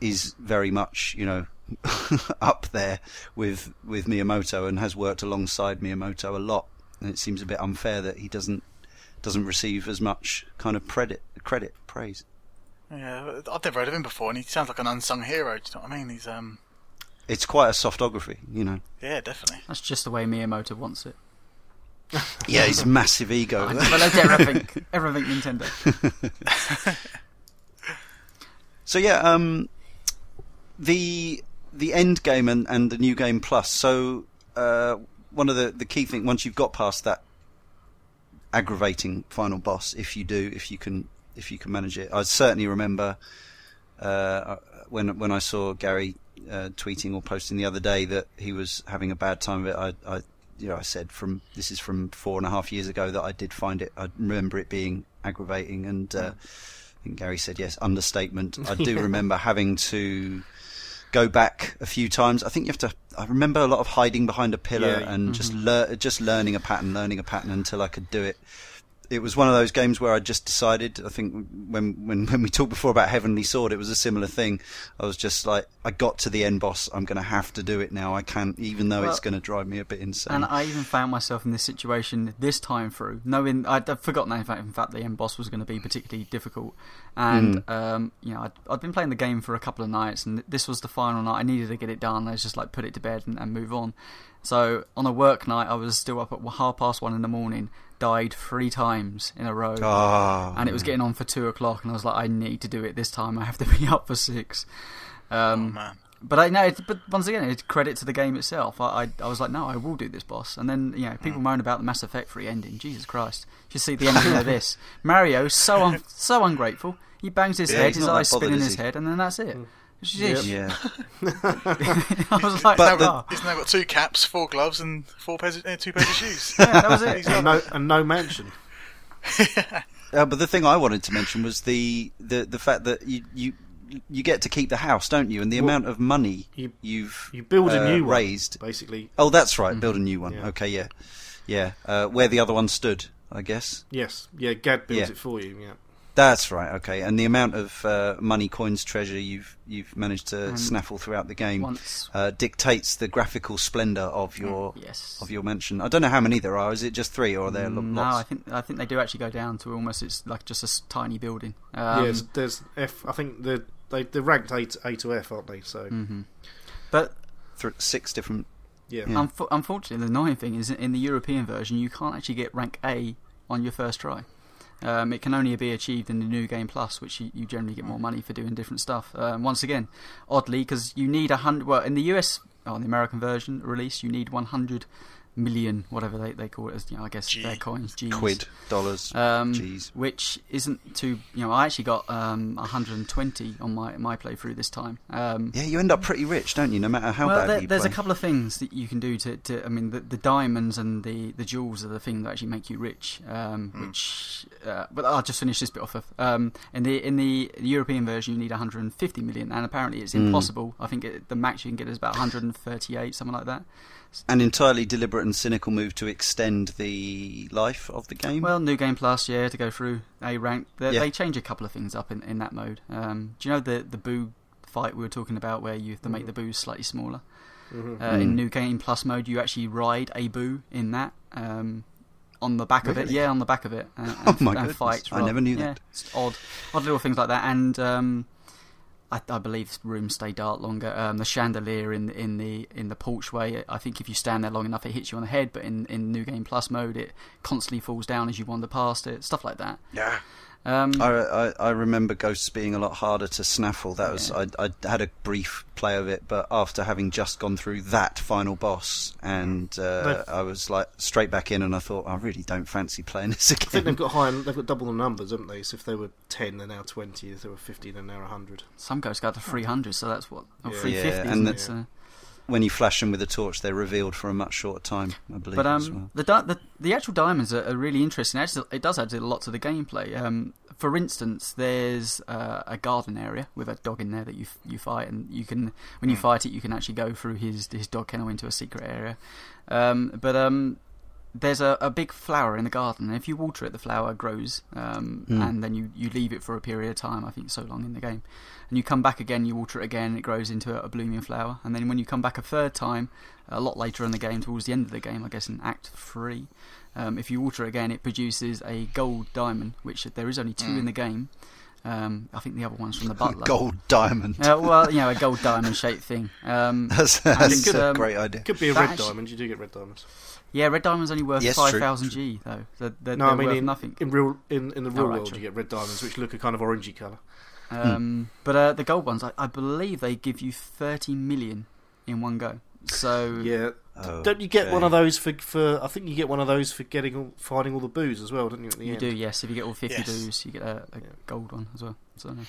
is very much, you know, up there with with Miyamoto and has worked alongside Miyamoto a lot. And it seems a bit unfair that he doesn't doesn't receive as much kind of credit credit praise. Yeah, I've never heard of him before, and he sounds like an unsung hero. Do you know what I mean? He's um, It's quite a softography, you know. yeah, definitely. That's just the way Miyamoto wants it. Yeah, he's massive ego. I developed everything, everything Nintendo. So yeah, um, the the end game and, and the new game plus. So uh, one of the the key thing once you've got past that aggravating final boss, if you do, if you can, if you can manage it. I certainly remember uh, when when I saw Gary uh, tweeting or posting the other day that he was having a bad time of it. I, I you know I said from this is from four and a half years ago that I did find it. I remember it being aggravating and. Uh, I think Gary said yes, understatement. I do remember having to go back a few times. I think you have to. I remember a lot of hiding behind a pillar Yeah. and just mm-hmm. lear, just learning a pattern, learning a pattern until I could do it. It was one of those games where I just decided. I think when when when we talked before about Heavenly Sword, it was a similar thing. I was just like, I got to the end boss. I'm going to have to do it now. I can't, even though it's going to drive me a bit insane. And I even found myself in this situation this time through, knowing I'd forgotten in fact, in fact the end boss was going to be particularly difficult, and um, you know I'd, I'd been playing the game for a couple of nights, and this was the final night. I needed to get it done. I was just like put it to bed and, and move on. So on a work night, I was still up at half past one in the morning, died three times in a row, Ah, and it was getting on for two o'clock, and I was like, I need to do it this time. I have to be up for six. Um, Oh man, but I know, but once again, it's credit to the game itself. I, I, I was like, no, I will do this boss. And then, you know, people moan about the Mass Effect 3 ending. Jesus Christ! You see the ending of this. Mario so un, so ungrateful. He bangs his Yeah, head, his not that eyes spin in his he? head, and then that's it. Sheesh. yeah. I was like, But the- "Ah." he's now got two caps, four gloves, and four pairs, of, uh, two pairs of shoes. yeah, that was it. and no, and no mansion. Uh, but the thing I wanted to mention was the, the, the fact that you, you you get to keep the house, don't you? And the Well, amount of money you- you've You build a uh, new one, raised. basically. Oh, that's right. Build a new one. Yeah. Okay, yeah, yeah. Uh, where the other one stood, I guess. Yes, yeah. Gadd builds Yeah. it for you. Yeah. That's right. Okay, and the amount of uh, money, coins, treasure you've you've managed to And snaffle throughout the game Once, uh, dictates the graphical splendor of your yes. of your mansion. I don't know how many there are. Is it just three, or are there lo- no, I lots? think I think they do actually go down to almost it's like just a s- tiny building. Um, yes, there's F. I think the they they're ranked A to, A to F, aren't they? So mhm. But Th- six different. yeah. Yeah. Unf- unfortunately, the annoying thing is in the European version, you can't actually get rank A on your first try. Um, it can only be achieved in the new game plus, which you, you generally get more money for doing different stuff. Um, once again, oddly, because you need a hundred. Well, in the US, or the American version release, you need 100 million, whatever they, they call it, as you know, I guess G. their coins, G's. Quid, dollars, Um, G's. which isn't too. You know, I actually got um, 120 on my my playthrough this time. Um, Yeah, you end up pretty rich, don't you? No matter how well, badly there, you there's play. a couple of things that you can do to, to I mean, the, the diamonds and the, the jewels are the thing that actually make you rich. Um, Which, uh, but I'll just finish this bit off. Of, um, in the in the European version, you need 150 million, and apparently it's Mm. impossible. I think it, the max you can get is about 138, something like that. An entirely deliberate and cynical move to extend the life of the game. Well, new game plus, yeah, to go through a rank. They, Yeah. they change a couple of things up in, in that mode. Um, do you know the the boo fight we were talking about, where you have to make the boos slightly smaller. Mhm. Uh, In Mm. New Game Plus mode, you actually ride a boo in that. Um, on the back of it, yeah, on the back of it, and, Oh my and goodness, fight. I never knew yeah, that. It's odd, odd little things like that, and um, I, I believe rooms stay dark longer. Um, the chandelier in in the in the porchway, I think if you stand there long enough, it hits you on the head. But in, in New Game Plus mode, it constantly falls down as you wander past it. Stuff like that. Yeah. Um, I, I, I remember Ghosts being a lot harder to snaffle. That was Yeah. I, I had a brief play of it, but after having just gone through that final boss, and uh, I was like straight back in, and I thought I really don't fancy playing this again. I think they've got high. They've got double the numbers, haven't they? So if they were ten, they're now twenty. If they were fifteen, they're now hundred. some ghosts go to 300, so that's what or Yeah. 350. Yeah, and it? the- So- when you flash them with a torch, they're revealed for a much shorter time, I believe. But as um, well. the, di- the the actual diamonds are, are really interesting. Actually, it does add a lot to the gameplay. Um, for instance, there's uh, a garden area with a dog in there that you you fight, and you can when you Hmm. fight it, you can actually go through his his dog kennel into a secret area. Um, but um, there's a, a big flower in the garden, and if you water it, the flower grows, um, Mm. and then you, you leave it for a period of time. I think so long in the game, and you come back again, you water it again, it grows into a, a blooming flower, and then when you come back a third time, a lot later in the game, towards the end of the game, I guess in Act Three, um, if you water it again, it produces a gold diamond, which there is only two Mm. in the game. Um, I think the other one's from the butler. Gold diamond. Uh, well, you know, a gold diamond shaped thing. Um, That's, that's And, a um, great idea. Could be a red actu- diamond. You do get red diamonds. Yeah, red diamond's only worth Yes, five true, thousand G though. They're, they're, No, they're I mean worth in, nothing. in real in, in the real Oh, right, world, true. you get red diamonds, which look a kind of orangey colour. Um, but uh, the gold ones, I, I believe they give you thirty million in one go. So Yeah. Oh, Don't you get okay. one of those for for? I think you get one of those for getting all, finding all the boos as well, don't you? At the you end? do, yes. If you get all fifty Yes. boos, you get a, a Yeah. gold one as well. So, no.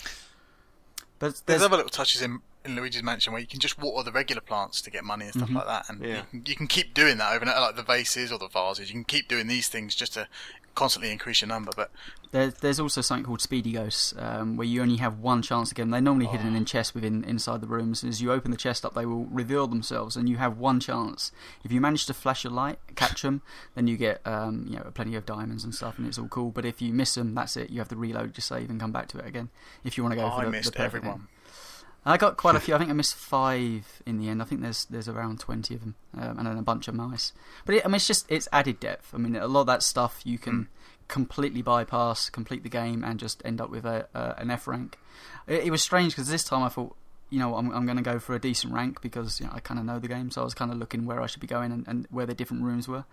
but There's there's, other little touches in, in Luigi's Mansion where you can just water the regular plants to get money and stuff Mhm. like that, and Yeah. you, can, you can keep doing that overnight, like the vases or the vases. You can keep doing these things just to constantly increase your number. But There, there's also something called Speedy Ghosts, um, where you only have one chance to get them. They're normally hidden Oh. in chests within inside the rooms. As you open the chest up, they will reveal themselves, and you have one chance. If you manage to flash a light, catch them, then you get um, you know plenty of diamonds and stuff, and it's all cool. But if you miss them, that's it. You have to reload your save and come back to it again if you want to go oh, for I the, missed the perfect everyone. end. I got quite a few. I think I missed five in the end. I think there's there's around twenty of them, um, and then a bunch of mice. But it, I mean, it's just it's added depth. I mean, a lot of that stuff you can completely bypass, complete the game, and just end up with a, an F rank. It, it was strange because this time I thought, you know, I'm I'm going to go for a decent rank because you know, I kind of know the game, so I was kind of looking where I should be going and, and where the different rooms were,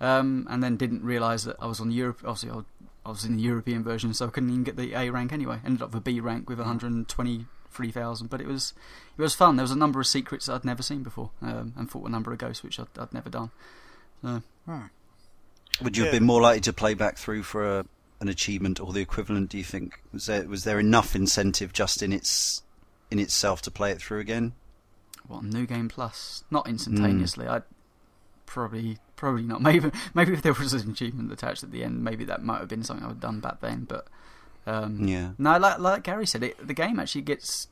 um, and then didn't realise that I was on Europe. Obviously, I was, I was in the European version, so I couldn't even get the A rank anyway. Ended up with a B rank with 123,000, but it was it was fun. There was a number of secrets I'd never seen before, um, and fought a number of ghosts which I'd, I'd never done. So Would you have been more likely to play back through for a, an achievement or the equivalent? Do you think was there was there enough incentive just in its in itself to play it through again? what new game plus? Not instantaneously. I'd probably probably not. Maybe maybe if there was an achievement attached at the end, maybe that might have been something I would have done back then. But um, Yeah. no, like like Gary said, it the game actually gets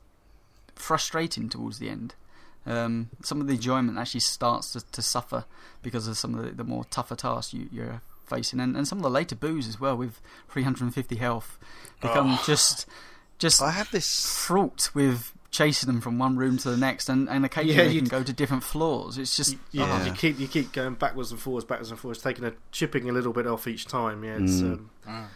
frustrating towards the end. Um, some of the enjoyment actually starts to, to suffer because of some of the, the more tougher tasks you, you're facing, and, and some of the later boos as well with 350 health become Oh. just just I have this. fraught with chasing them from one room to the next, and, and occasionally Yeah, they you- can go to different floors. It's just Yeah, Yeah. you keep you keep going backwards and forwards, backwards and forwards, taking a chipping a little bit off each time. Yeah, it's Mm. um,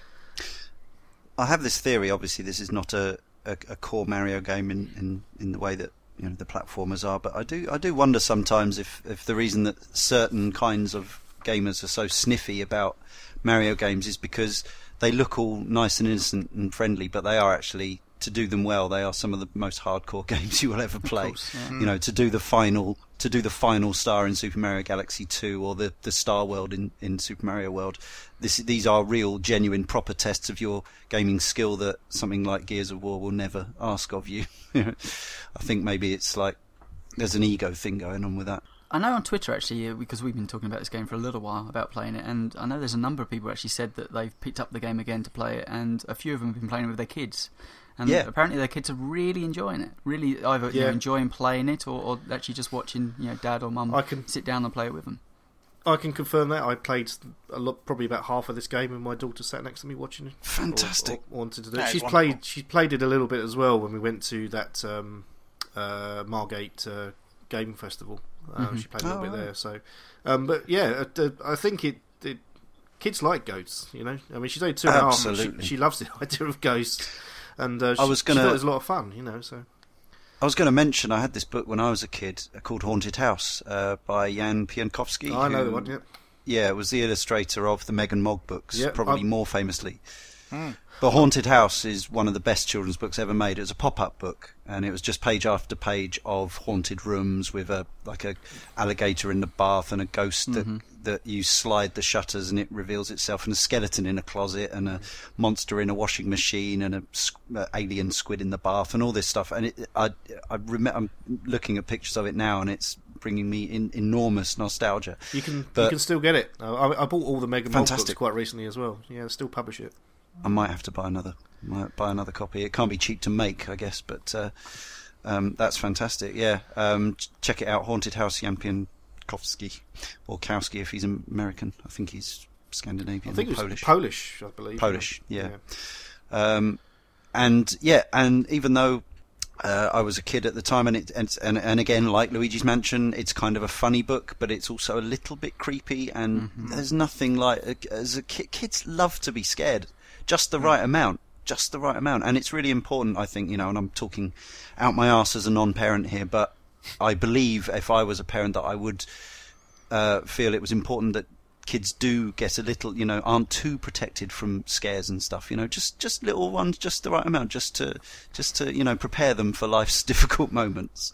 I have this theory. Obviously, this is not a, a, a core Mario game in, in, in the way that you know the platformers are, but I do I do wonder sometimes if, if the reason that certain kinds of gamers are so sniffy about Mario games is because they look all nice and innocent and friendly, but they are actually to do them well. They are some of the most hardcore games you will ever play. course, yeah. You know, to do the final to do the final star in Super Mario Galaxy 2 or the, the Star World in, in Super Mario World. This, these are real, genuine, proper tests of your gaming skill that something like Gears of War will never ask of you. I think maybe it's like there's an ego thing going on with that. I know on Twitter actually uh, because we've been talking about this game for a little while about playing it, and I know there's a number of people actually said that they've picked up the game again to play it, and a few of them have been playing it with their kids. And Yeah. apparently their kids are really enjoying it, really either you know, enjoying playing it or, or actually just watching you know dad or mum I can sit down and play it with them. I can confirm that I played a lot, probably about half of this game, and my daughter sat next to me watching it. or- Fantastic. or wanted to do That She's wonderful. played. She played it a little bit as well when we went to that um, uh, Margate uh, Game Festival. Um, Mm-hmm. She played a little Oh, bit right. there. So, um, but yeah, uh, uh, I think it, it. Kids like ghosts, you know. I mean, she's only two and a half. and Absolutely. She, she loves the idea of ghosts, and uh, she, I was gonna- thought it was a lot of fun, you know. So I was going to mention I had this book when I was a kid uh, called Haunted House uh, by Jan Pieńkowski. I know the one. Yeah, Yeah, it was the illustrator of the Meg and Mog books, Yeah, probably I'm- more famously. But Haunted House is one of the best children's books ever made. It was a pop-up book, and it was just page after page of haunted rooms with a like a alligator in the bath and a ghost that that you slide the shutters and it reveals itself, and a skeleton in a closet, and a monster in a washing machine, and a uh, alien squid in the bath, and all this stuff. And it, I I rem- I'm looking at pictures of it now, and it's bringing me in enormous nostalgia. you can you can still get it. I, I bought all the Meg and Mog books quite recently as well. Yeah, still publish it. I might have to buy another. Might buy another copy. It can't be cheap to make, I guess, but uh, um, that's fantastic. Yeah, um, ch- check it out. Haunted House, Jan Pieńkowski, or Kowski if he's American. I think he's Scandinavian. I think or it was Polish. Polish, I believe. Polish, yeah. Um, and yeah, and even though uh, I was a kid at the time, and, it, and and and again, like Luigi's Mansion, it's kind of a funny book, but it's also a little bit creepy. And there's nothing like as a kid, kids love to be scared, just the right amount, just the right amount. And it's really important, I think, you know. And I'm talking out my arse as a non-parent here, but I believe if I was a parent that I would uh, feel it was important that kids do get a little, you know, aren't too protected from scares and stuff. You know, just just little ones, just the right amount, just to just to you know prepare them for life's difficult moments.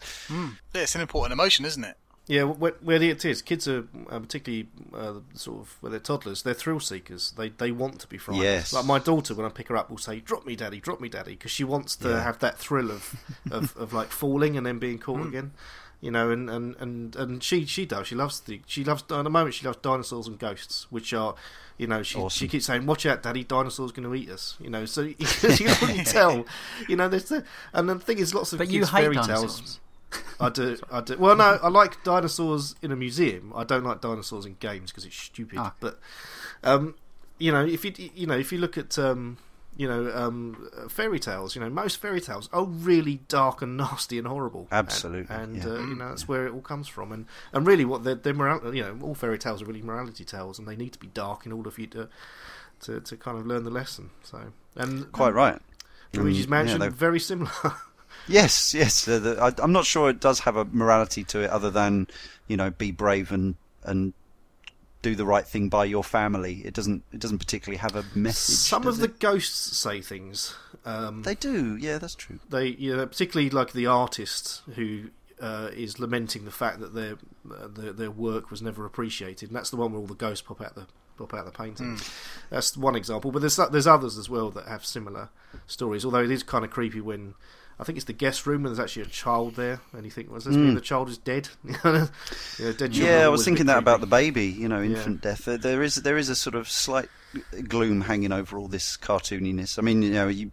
Yeah, it's an important emotion, isn't it? Yeah, where, where it is, kids are uh, particularly uh, sort of when they're toddlers, they're thrill seekers. They they want to be frightened. Yes. Like my daughter, when I pick her up, will say, "Drop me, daddy, drop me, daddy," because she wants to Yeah. have that thrill of, of of like falling and then being caught Hmm. again. You know, and, and, and, and she she does. She loves the she loves at the moment she loves dinosaurs and ghosts, which are, you know, she Awesome. she keeps saying, "Watch out, daddy, dinosaurs going to eat us." You know, so you can already tell. You know, there's the and the thing is, lots of But kids you hate fairy dinosaurs. tales. I do. I do. Well, no, I like dinosaurs in a museum. I don't like dinosaurs in games because it's stupid. Ah. But, um, you know, if you you know if you look at um, you know um, fairy tales, you know most fairy tales are really dark and nasty and horrible. Absolutely, and, and yeah. uh, you know that's where it all comes from. And and really, what they're, they're moral, you know, all fairy tales are really morality tales, and they need to be dark in order for you to to, to kind of learn the lesson. So and Quite right. Luigi's Mm, Mansion yeah, very similar. Yes, yes. Uh, the, I, I'm not sure it does have a morality to it, other than you know, be brave and and do the right thing by your family. It doesn't. It doesn't particularly have a message. Some of the ghosts say things. Um, They do. Yeah, that's true. they you know, particularly like the artist who uh, is lamenting the fact that their, uh, their their work was never appreciated, and that's the one where all the ghosts pop out the pop out the painting. That's one example, but there's there's others as well that have similar stories. Although it is kind of creepy when. I think it's the guest room, and there's actually a child there, and you think, "Was this mean hmm. the child is dead?" you know, dead. Yeah, I was thinking that about the baby. You know, infant death. There, there is there is a sort of slight gloom hanging over all this cartooniness. I mean, you know, you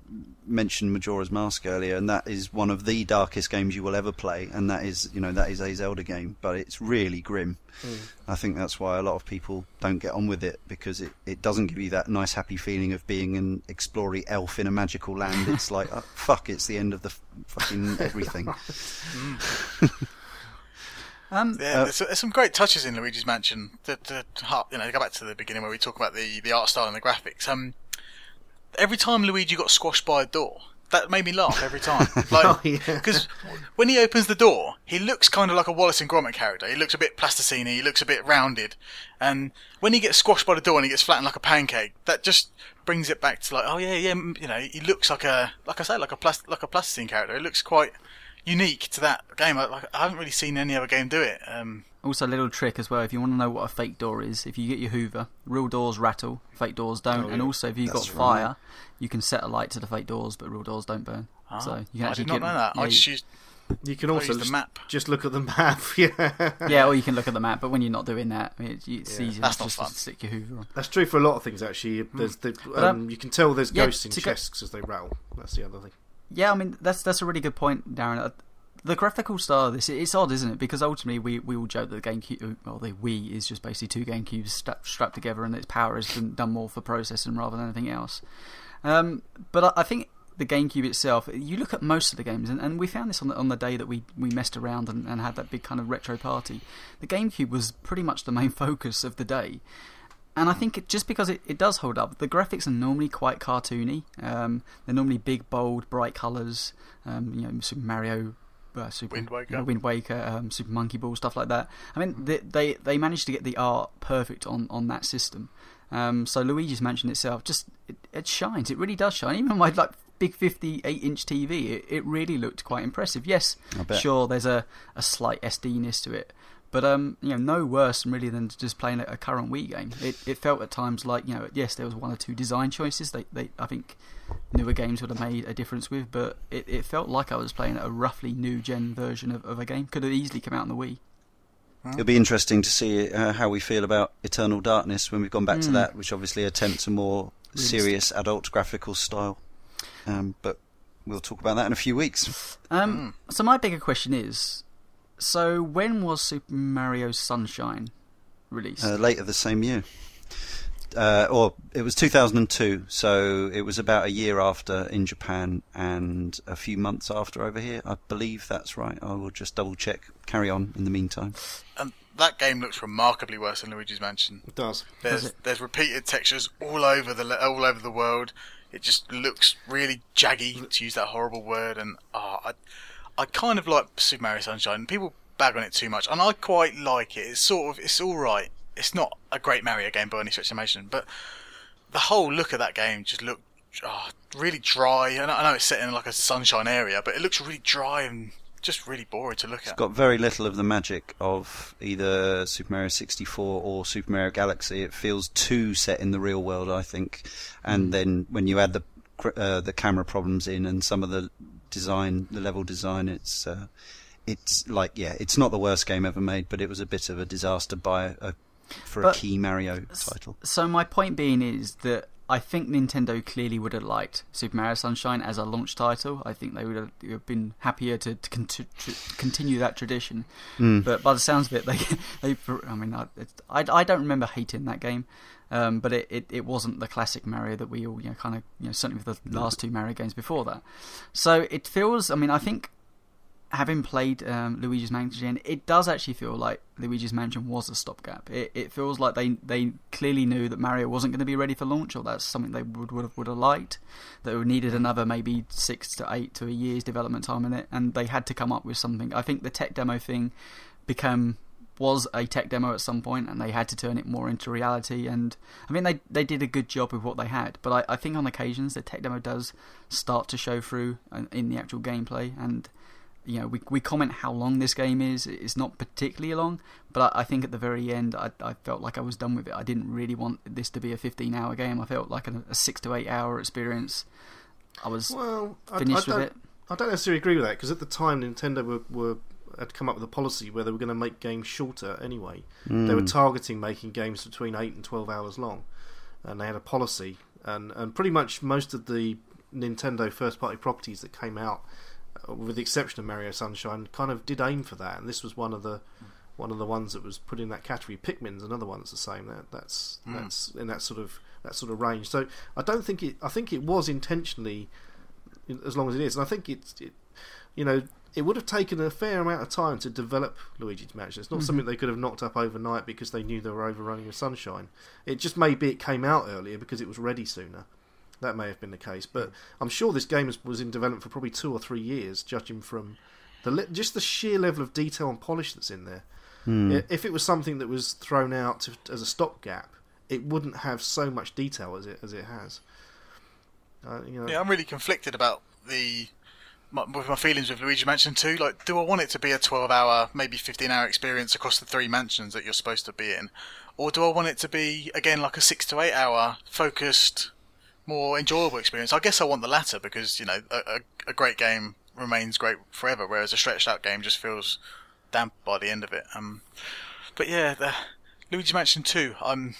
mentioned Majora's Mask earlier, and that is one of the darkest games you will ever play, and that is you know that is a Zelda game, but it's really grim. I think that's why a lot of people don't get on with it because it, it doesn't give you that nice happy feeling of being an exploring elf in a magical land. It's like oh, fuck, it's the end of the f- fucking everything. Um, Yeah, there's, there's some great touches in Luigi's Mansion. To, to, har- you know, go back to the beginning where we talk about the, the art style and the graphics. Um, every time Luigi got squashed by a door, that made me laugh every time. Like, Oh, yeah. because when he opens the door, he looks kind of like a Wallace and Gromit character. He looks a bit plasticine. He looks a bit rounded. And when he gets squashed by the door and he gets flattened like a pancake, that just brings it back to like, oh yeah, yeah, you know, he looks like a, like I say, like a plast- like a plasticine character. It looks quite unique to that game. I, like, I haven't really seen any other game do it. Um, Also, a little trick as well. If you want to know what a fake door is, if you get your Hoover, real doors rattle, fake doors don't. Oh, And also, if you've That's got right. fire, you can set a light to the fake doors, but real doors don't burn. ah, so you can I actually did not get, know that. Yeah, I just used You can also the just, map. just look at the map. yeah, yeah, or you can look at the map. But when you're not doing that, it's, it's Yeah. easier That's just not to stick your Hoover on. That's true for a lot of things. Actually, there's the, But, um, um, you can tell there's yeah, ghosts in to go- chests as they rattle. That's the other thing. Yeah, I mean that's that's a really good point, Darren. The graphical style of this it's odd, isn't it? Because ultimately we, we all joke that the GameCube, well, the Wii is just basically two GameCubes strapped, strapped together, and its power been done more for processing rather than anything else. Um, but I, I think the GameCube itself, you look at most of the games, and, and we found this on the, on the day that we, we messed around and, and had that big kind of retro party. The GameCube was pretty much the main focus of the day. And I think it, just because it, it does hold up, the graphics are normally quite cartoony. Um, they're normally big, bold, bright colours. Um, you know, Super Mario, uh, Super Wind Waker. you know, Wind Waker, um, Super Monkey Ball, stuff like that. I mean, they, they they managed to get the art perfect on, on that system. Um, so Luigi's Mansion itself just it, it shines. It really does shine. Even on my like big 58 inch TV, it, it really looked quite impressive. Yes, sure, there's a, a slight SD-ness to it, but um, you know, no worse really than just playing a, a current Wii game. It it felt at times like you know, yes, there was one or two design choices they, they I think newer games would have made a difference with, but it, it felt like I was playing a roughly new gen version of, of a game. Could have easily come out on the Wii. It'll be interesting to see uh, how we feel about Eternal Darkness when we've gone back to Mm. that, which obviously attempts a more Realistic. serious adult graphical style. Um, but we'll talk about that in a few weeks. Um, So my bigger question is, so when was Super Mario Sunshine released? Uh, later the same year. Uh, or it was 2002, so it was about a year after in Japan and a few months after over here. I believe that's right. I will just double check. Carry on in the meantime. And that game looks remarkably worse than Luigi's Mansion. It does. There's it? there's repeated textures all over the all over the world. It just looks really jaggy to use that horrible word. And ah, I I kind of like Super Mario Sunshine. People bag on it too much, and I quite like it. It's sort of it's all right. It's not a great Mario game by any stretch of imagination, but the whole look of that game just looked ah, really dry. And I know it's set in like a sunshine area, but it looks really dry and just really boring to look It's at. It's got very little of the magic of either Super Mario 64 or Super Mario Galaxy. It feels too set in the real world, I think. And then when you add the uh, the camera problems in and some of the design, the level design, it's uh, it's like yeah, it's not the worst game ever made, but it was a bit of a disaster by a, for a key Mario title. So my point being is that I think Nintendo clearly would have liked Super Mario Sunshine as a launch title. I think they would have, have been happier to, to tr- continue that tradition. But by the sounds of it, they, they I mean, I, I, I don't remember hating that game. Um, but it, it, it wasn't the classic Mario that we all you know kind of you know certainly with the last two Mario games before that. So it feels. I mean, I think having played um, Luigi's Mansion, it does actually feel like Luigi's Mansion was a stopgap. It, it feels like they they clearly knew that Mario wasn't going to be ready for launch, or that's something they would would have, would have liked. That it needed another maybe six to eight to a year's development time in it, and they had to come up with something. I think the tech demo thing became was a tech demo at some point, and they had to turn it more into reality. And I mean, they they did a good job with what they had, but I, I think on occasions the tech demo does start to show through in- in the actual gameplay. And you know, we we comment how long this game is. It's not particularly long, but I, I think at the very end, I I felt like I was done with it. I didn't really want this to be a 15 hour game. I felt like a, a six to eight hour experience. I was Well, I, I finished with don't, it. I don't necessarily agree with that because at the time Nintendo were, were had come up with a policy where they were going to make games shorter anyway. They were targeting making games between eight and twelve hours long, and they had a policy. And and pretty much most of the Nintendo first party properties that came out, uh, with the exception of Mario Sunshine, kind of did aim for that. And this was one of the one of the ones that was put in that category. Pikmin's another one that's the same. That that's that's in that sort of that sort of range. So I don't think it. I think it was intentionally as long as it is. And I think it's, it, you know, it would have taken a fair amount of time to develop Luigi's Mansion. It's not something they could have knocked up overnight because they knew they were overrunning with Sunshine. It just may be it came out earlier because it was ready sooner. That may have been the case, but I'm sure this game was, was in development for probably two or three years, judging from the just the sheer level of detail and polish that's in there. I- If it was something that was thrown out to, as a stopgap, it wouldn't have so much detail as it as it has. Uh, you know, Yeah, I'm really conflicted about the my, with my feelings with Luigi Mansion 2. Like, do I want it to be a 12-hour, maybe 15-hour experience across the three mansions that you're supposed to be in, or do I want it to be again like a six to eight-hour focused, more enjoyable experience? I guess I want the latter because you know a, a, great game remains great forever, whereas a stretched-out game just feels damp by the end of it. Um, but yeah, the Luigi Mansion 2. I'm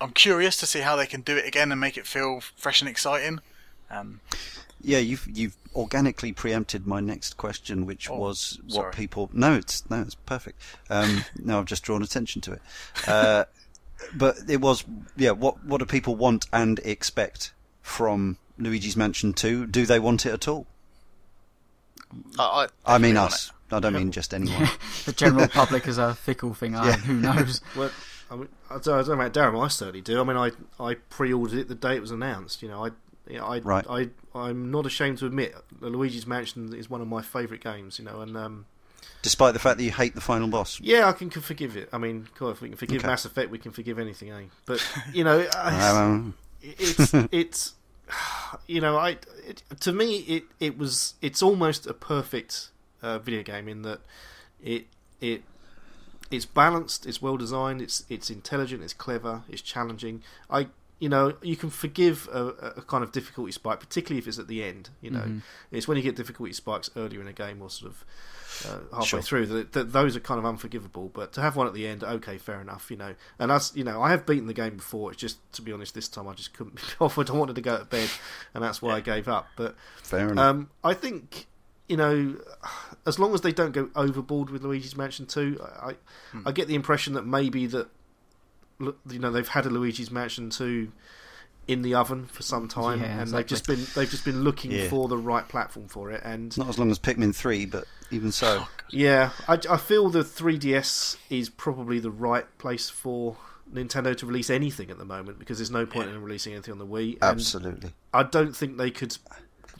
I'm curious to see how they can do it again and make it feel fresh and exciting. Um, Yeah, you've you've organically preempted my next question, which Oh, was what sorry. people. No, it's no, it's perfect. Um, no, I've just drawn attention to it. Uh, but it was yeah. What what do people want and expect from Luigi's Mansion 2, do they want it at all? I, I mean us. I don't mean just anyone. the general public is a fickle thing. Yeah. Who knows? Well, I, mean, I, don't, I don't know about Darren. I certainly do. I mean, I I pre-ordered it the day it was announced. You know, I. you know, I, Right. I, I'm not ashamed to admit Luigi's Mansion is one of my favourite games. You know, and um, Despite the fact that you hate the final boss. yeah, I can, can forgive it. I mean, God, if we can forgive Okay. Mass Effect, we can forgive anything, eh? But you know, Um, it's it's you know I it, to me it it was it's almost a perfect uh, video game in that it it it's balanced it's well designed it's it's intelligent it's clever it's challenging I you know you can forgive a, a kind of difficulty spike particularly if it's at the end you know Mhm. it's when you get difficulty spikes earlier in a game or sort of uh, halfway Sure. through that, that those are kind of unforgivable but to have one at the end okay fair enough you know and us you know I have beaten the game before it's just to be honest this time I just couldn't be offered I wanted to go to bed and that's why I gave up but fair enough. um, I think you know, as long as they don't go overboard with Luigi's Mansion Two, I Hmm. I get the impression that maybe that you know they've had a Luigi's Mansion Two in the oven for some time, Yeah, and they've just been they've just been looking Yeah. for the right platform for it, and not as long as Pikmin 3, but even so. Oh, yeah, I, I feel the 3DS is probably the right place for Nintendo to release anything at the moment because there's no point Yeah. in releasing anything on the Wii. Absolutely. I don't think they could.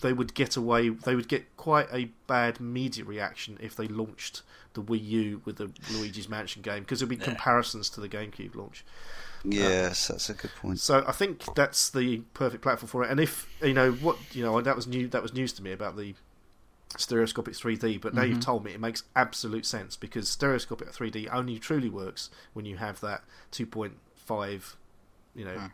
They would get away. They would get quite a bad media reaction if they launched the Wii U with the Luigi's Mansion game because there'd be Yeah. comparisons to the GameCube launch. Yes, that's a good point. So I think that's the perfect platform for it. And if you know what you know, that was new. That was news to me about the stereoscopic 3D. But now you've Mhm. told me it makes absolute sense because stereoscopic 3D only truly works when you have that 2.5, you know, Hmm.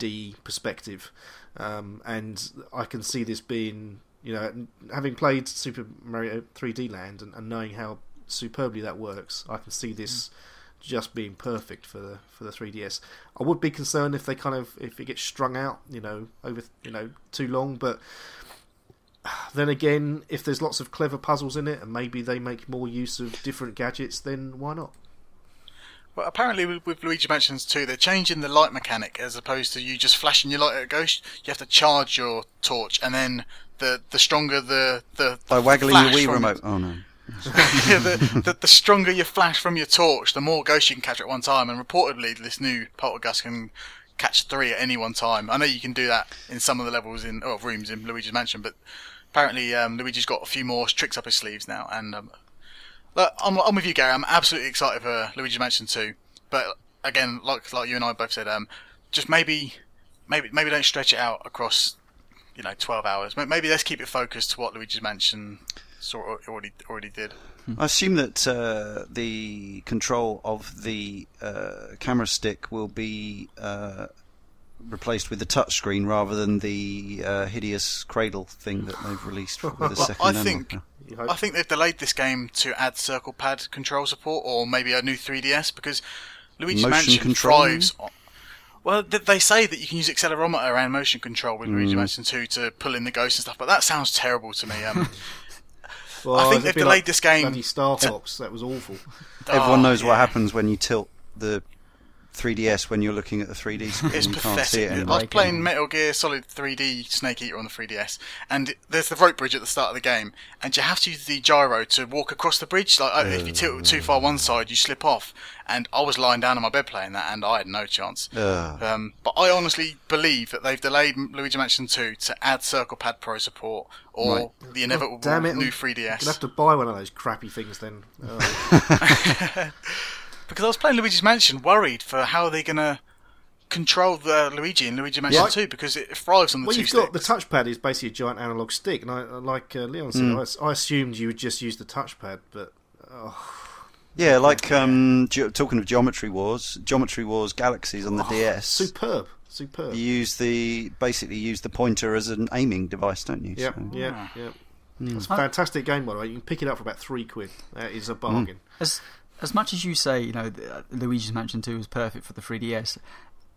D perspective. Um, and I can see this being, you know, having played Super Mario 3D Land and, and knowing how superbly that works, I can see this just being perfect for the for the 3DS. I would be concerned if they kind of if it gets strung out, you know, over you know too long. But then again, if there's lots of clever puzzles in it, and maybe they make more use of different gadgets, then why not? Well, apparently with, with Luigi Mansions 2, they're changing the light mechanic as opposed to you just flashing your light at a ghost. You have to charge your torch, and then the the stronger the the By waggling your Wii remote. Oh no. Yeah, the, the, the stronger your flash from your torch, the more ghosts you can catch at one time. And reportedly, this new poltergust can catch three at any one time. I know you can do that in some of the levels in oh, rooms in Luigi's Mansion, but apparently um, Luigi's got a few more tricks up his sleeves now. And um, look, I'm, I'm with you, Gary. I'm absolutely excited for Luigi's Mansion 2. But again, like like you and I both said, um, just maybe maybe maybe don't stretch it out across you know 12 hours. Maybe let's keep it focused to what Luigi's Mansion sort of already already did. I assume that uh, the control of the uh, camera stick will be uh, replaced with the touchscreen rather than the uh, hideous cradle thing that they've released with the Well, second I think You hope? I think they've delayed this game to add circle pad control support or maybe a new 3DS because Luigi's Motion Mansion control? thrives on. Well, they say that you can use accelerometer and motion control with Mm. Luigi Mansion 2 to pull in the ghosts and stuff, but that sounds terrible to me. Um, Well, I think they've delayed like this game. bloody Star Fox. That was awful. Everyone Oh, knows what happens when you tilt the 3DS when you're looking at the 3D screen. It's you can't see pathetic. it I was playing Metal Gear Solid 3D Snake Eater on the 3DS, and there's the rope bridge at the start of the game, and you have to use the gyro to walk across the bridge. Like uh, if you tilt too far one side, you slip off. And I was lying down on my bed playing that, and I had no chance. Ugh. Um, but I honestly believe that they've delayed Luigi Mansion 2 to add Circle Pad Pro support or Right. the inevitable Oh, damn it! new I'm 3DS. gonna have to buy one of those crappy things then. Oh. Because I was playing Luigi's Mansion, worried for how they're gonna control the Luigi in Luigi Mansion Yeah. 2 because it thrives on the well, two you've got the touchpad is basically a giant analog stick, and I, like uh, Leon said, Mm. I s- I, assumed you would just use the touchpad, but Yeah, like um, ge- talking of Geometry Wars, Geometry Wars Galaxies on the DS. superb, superb. You use the basically use the pointer as an aiming device, don't you? Yeah, So- yeah, Ah. yeah. Mm. It's a fantastic game, by the way. You can pick it up for about three quid. That is a bargain. As as much as you say, you know, uh, Luigi's Mansion 2 is perfect for the 3DS,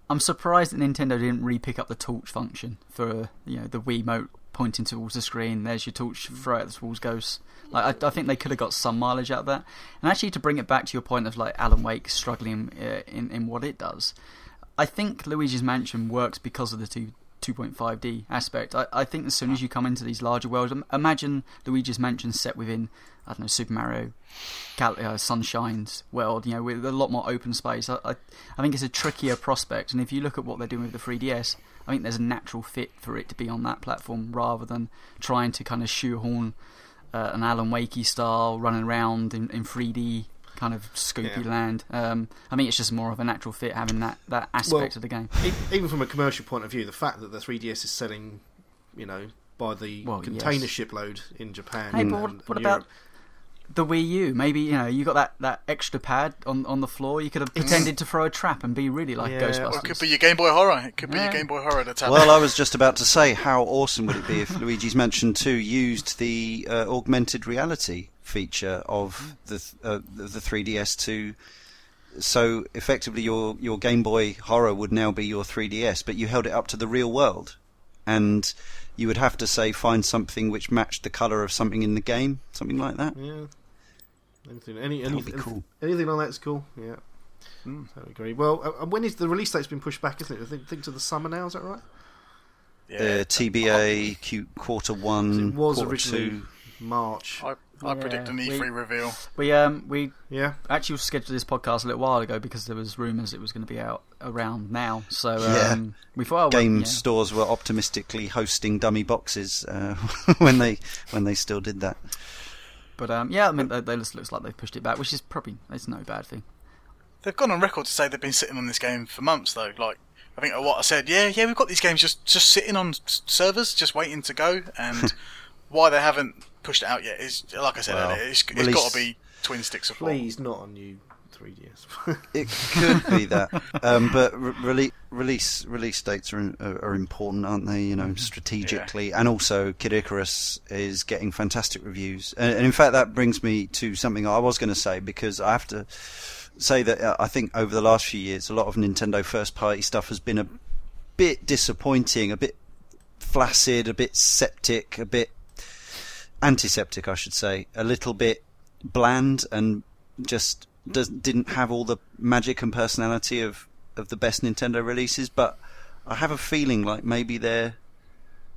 I'm surprised that Nintendo didn't re pick up the torch function for you know the Wiimote pointing towards the screen. There's your torch, throw it towards ghosts. Like I, I think they could have got some mileage out of that. And actually, to bring it back to your point of like Alan Wake struggling uh, in in what it does, I think Luigi's Mansion works because of the two 2.5D aspect. I, I think as soon as you come into these larger worlds, imagine Luigi's Mansion set within I don't know Super Mario Gal- uh, Sunshine's world, you know, with a lot more open space. I, I I think it's a trickier prospect, and if you look at what they're doing with the 3DS, I think there's a natural fit for it to be on that platform rather than trying to kind of shoehorn uh, an Alan Wakey style running around in, in 3D kind of scoopy Yeah. land. Um, I think it's just more of a natural fit having that, that aspect Well, of the game. Even from a commercial point of view, the fact that the 3DS is selling, you know, by the Well, container yes. shipload in Japan. Hey, and, but what, and what about the Wii U? Maybe you know you got that, that extra pad on, on the floor. You could have pretended to throw a trap and be really like Yeah, Ghostbusters. Or it could be your Game Boy Horror. It could be Yeah. your Game Boy Horror that's Well, I was just about to say, how awesome would it be if Luigi's Mansion 2 used the uh, augmented reality feature of the uh, the 3DS to. So effectively, your your Game Boy Horror would now be your 3DS, but you held it up to the real world, and you would have to say find something which matched the color of something in the game, something like that. Yeah. Anything, any, That would anything, be cool. anything like that's cool. Yeah. I agree. Well, uh, when is the release date's been pushed back, isn't it? I think, think to the summer now. Is that right? yeah. Uh, TBA Q, quarter one, It was quarter originally two. March. I, I Yeah, predict an E3 reveal. We um we Yeah. actually scheduled this podcast a little while ago because there was rumours it was going to be out around now. So Yeah. um, we thought, oh, well, game yeah. stores were optimistically hosting dummy boxes uh, when they when they still did that. But um, yeah, I mean, they, they just looks like they've pushed it back, which is probably it's no bad thing. They've gone on record to say they've been sitting on this game for months, though. Like, I think what I said, yeah, yeah, we've got these games just just sitting on servers, just waiting to go, and why they haven't pushed it out yet is, like I said Well, earlier, it's, it's release- got to be twin sticks support. Please, not on new 3DS. It could be that, um, but re- release release dates are, are are important, aren't they? You know, strategically, and also Kid Icarus is getting fantastic reviews, and, and in fact, that brings me to something I was going to say because I have to say that uh, I think over the last few years, a lot of Nintendo first party stuff has been a bit disappointing, a bit flaccid, a bit septic, a bit antiseptic, I should say, a little bit bland, and just does, didn't have all the magic and personality of, of the best Nintendo releases. But I have a feeling like maybe they're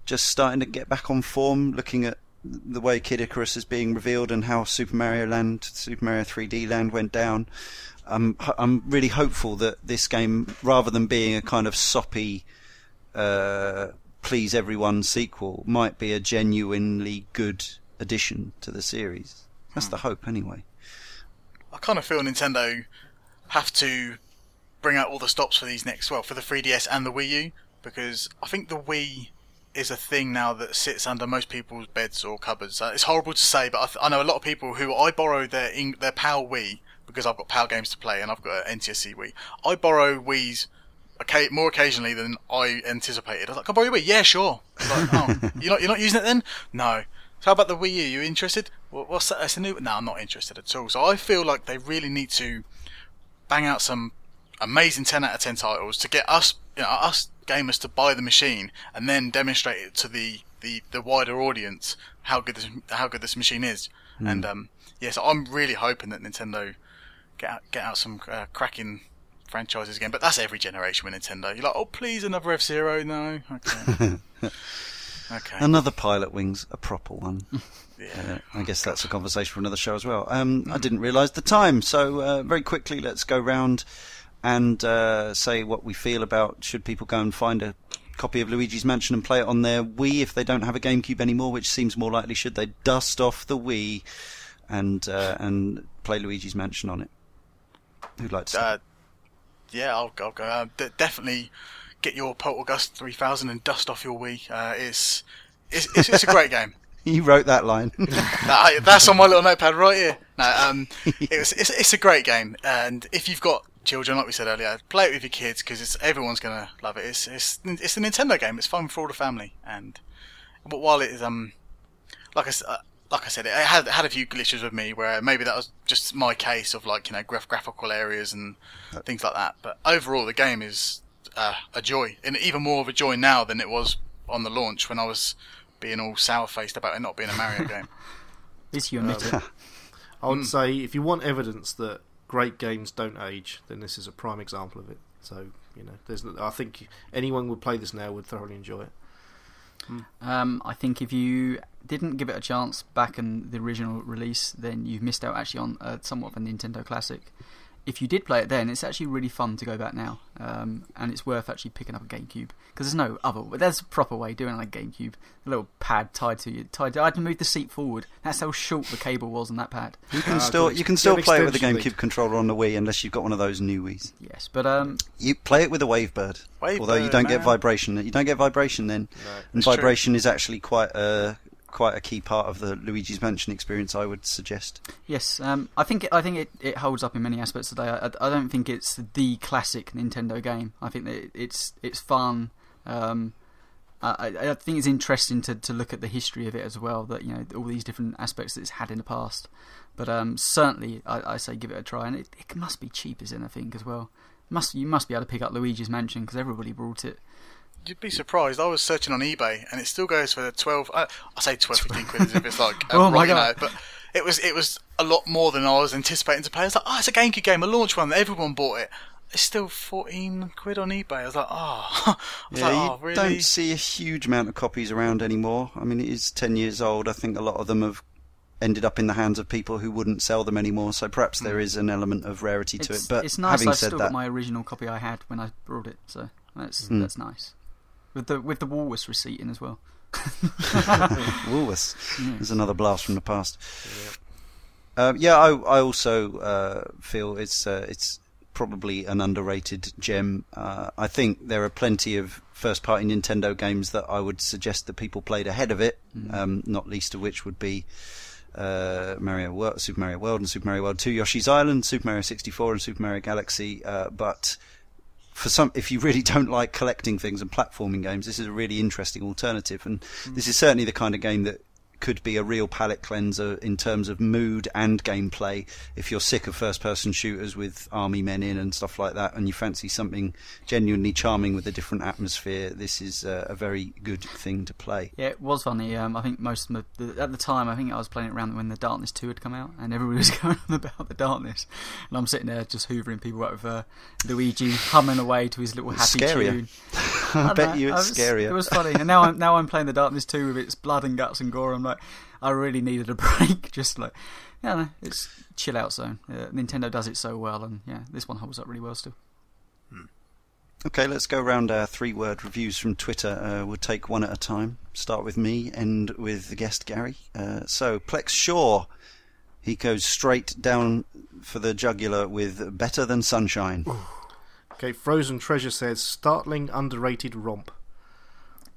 just starting to get back on form, looking at the way Kid Icarus is being revealed and how Super Mario Land, Super Mario 3D Land went down. Um, I'm really hopeful that this game, rather than being a kind of soppy, uh, please everyone sequel, might be a genuinely good addition to the series. That's the hope, anyway. I kind of feel Nintendo have to bring out all the stops for these next, well, for the 3DS and the Wii U, because I think the Wii is a thing now that sits under most people's beds or cupboards. Uh, it's horrible to say, but I, th- I know a lot of people who I borrow their in- their PAL Wii because I've got PAL games to play and I've got an NTSC Wii. I borrow Wii's okay, more occasionally than I anticipated. I was like, "Can I borrow your Wii?" Yeah, sure. Like, oh, you're not you're not using it then? No. So how about the Wii U? You interested? What, what's that? It's a new. No, I'm not interested at all. So I feel like they really need to bang out some amazing 10 out of 10 titles to get us, you know, us gamers to buy the machine and then demonstrate it to the, the, the wider audience how good this how good this machine is. And um, yes, I'm really hoping that Nintendo get out, get out some uh, cracking franchises again. But that's every generation with Nintendo. You're like, oh please, another F Zero. No, okay, okay, Another Pilotwings, a proper one. yeah. Uh, I guess that's a conversation for another show as well. Um, I didn't realise the time, so uh, very quickly let's go round and uh, say what we feel about should people go and find a copy of Luigi's Mansion and play it on their Wii if they don't have a GameCube anymore, which seems more likely. Should they dust off the Wii and uh, and play Luigi's Mansion on it? Who'd like to? Yeah, I'll, I'll go. Uh, d- definitely get your Poltergust 3000 and dust off your Wii. Uh, it's, it's, it's it's a great game. you wrote that line. That- that's on my little notepad right here. No, um, it was, it's, it's a great game, and if you've got children, like we said earlier, play it with your kids because it's everyone's gonna love it. It's it's it's a Nintendo game. It's fun for all the family, and but while it is um like I s- uh, like I said, it had had a few glitches with me where maybe that was just my case of like you know graph- graphical areas and things like that. But overall, the game is uh, a joy, and even more of a joy now than it was on the launch when I was being all sour faced about it not being a Mario game. At least you admit it. I would say if you want evidence that great games don't age, then this is a prime example of it. So You know, there's I think anyone who would play this now would thoroughly enjoy it. Um, I think if you didn't give it a chance back in the original release, then you've missed out actually on uh, somewhat of a Nintendo classic. If you did play it then, it's actually really fun to go back now, um, and it's worth actually picking up a GameCube because there's no other. But there's a proper way doing it like GameCube. A little pad tied to you. Tied. To, I had to move the seat forward. That's how short the cable was on that pad. You can Ah, still you can still play it with the GameCube lead. controller on the Wii unless you've got one of those new Wii's. Yes, but um, You play it with a Wavebird, Wavebird, although you don't get vibration. You don't get vibration then, and It's true. vibration is actually quite a quite a key part of the Luigi's Mansion experience. I would suggest. Yes, um, I think it, I think it, it holds up in many aspects today. I, I don't think it's the classic Nintendo game. I think that it, it's it's fun. Um, I, I think it's interesting to, to look at the history of it as well. That you know all these different aspects that it's had in the past. But um, certainly, I, I say give it a try, and it, it must be cheap as anything as well. Must you must be able to pick up Luigi's Mansion because everybody brought it. You'd be surprised. I was searching on eBay, and it still goes for the twelve. Uh, I say 12, 15 quid as if it's like Oh uh, my right, you God. but it was it was a lot more than I was anticipating to pay. I was like, oh, it's a GameCube game, a launch one. That everyone bought it. It's still fourteen quid on eBay. I was like, oh, I was Yeah, like, you oh, really? don't see a huge amount of copies around anymore. I mean, it is ten years old. I think a lot of them have ended up in the hands of people who wouldn't sell them anymore. So perhaps there is an element of rarity to It's, it. But it's nice. having I've said still that, got my original copy I had when I brought it, so that's Mm. that's nice. With the with the Woolworths receipt in as well. Woolworths Yes. is another blast from the past. Um, yeah, I, I also uh, feel it's uh, it's probably an underrated gem. Uh, I think there are plenty of first-party Nintendo games that I would suggest that people played ahead of it. Um, not least of which would be uh, Mario World, Super Mario World and Super Mario World 2, Yoshi's Island, Super Mario 64, and Super Mario Galaxy. Uh, but for some, if you really don't like collecting things and platforming games, this is a really interesting alternative. And this is certainly the kind of game that could be a real palate cleanser in terms of mood and gameplay. If you're sick of first-person shooters with army men in and stuff like that, and you fancy something genuinely charming with a different atmosphere, this is uh, a very good thing to play. Yeah, it was funny. Um, I think most of the, at the time, I think I was playing it around when the Darkness Two had come out, and everybody was going on about the Darkness, and I'm sitting there just hoovering people up with uh, Luigi humming away to his little happy Scarier. tune. I don't bet know, you it's was- scarier. It was funny, and now I'm now I'm playing the Darkness Two with its blood and guts and gore. I'm like, I really needed a break. Just like, yeah, no, it's chill out zone. Uh, Nintendo does it so well, and yeah, this one holds up really well still. Okay, let's go around our three-word reviews from Twitter. Uh, we'll take one at a time. Start with me, end with the guest Gary. Uh, so Plex Shaw, he goes straight down for the jugular with "Better Than Sunshine." Okay, Frozen Treasure says startling underrated romp.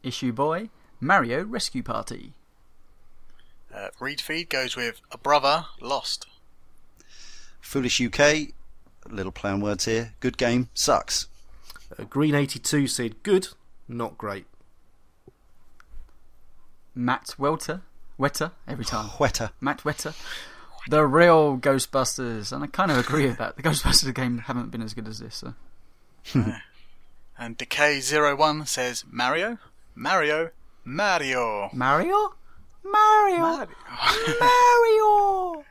Issue boy, Mario Rescue Party. Uh, Read feed goes with a brother lost. Foolish UK, little play on words here. Good game, sucks. Uh, Green eighty two said good, not great. Matt Welter, Wetter every time. Wetter. Matt Wetter, the real Ghostbusters, and I kind of agree with that. The Ghostbusters game haven't been as good as this. So. And Decay01 says Mario, Mario, Mario. Mario, Mario, Mario.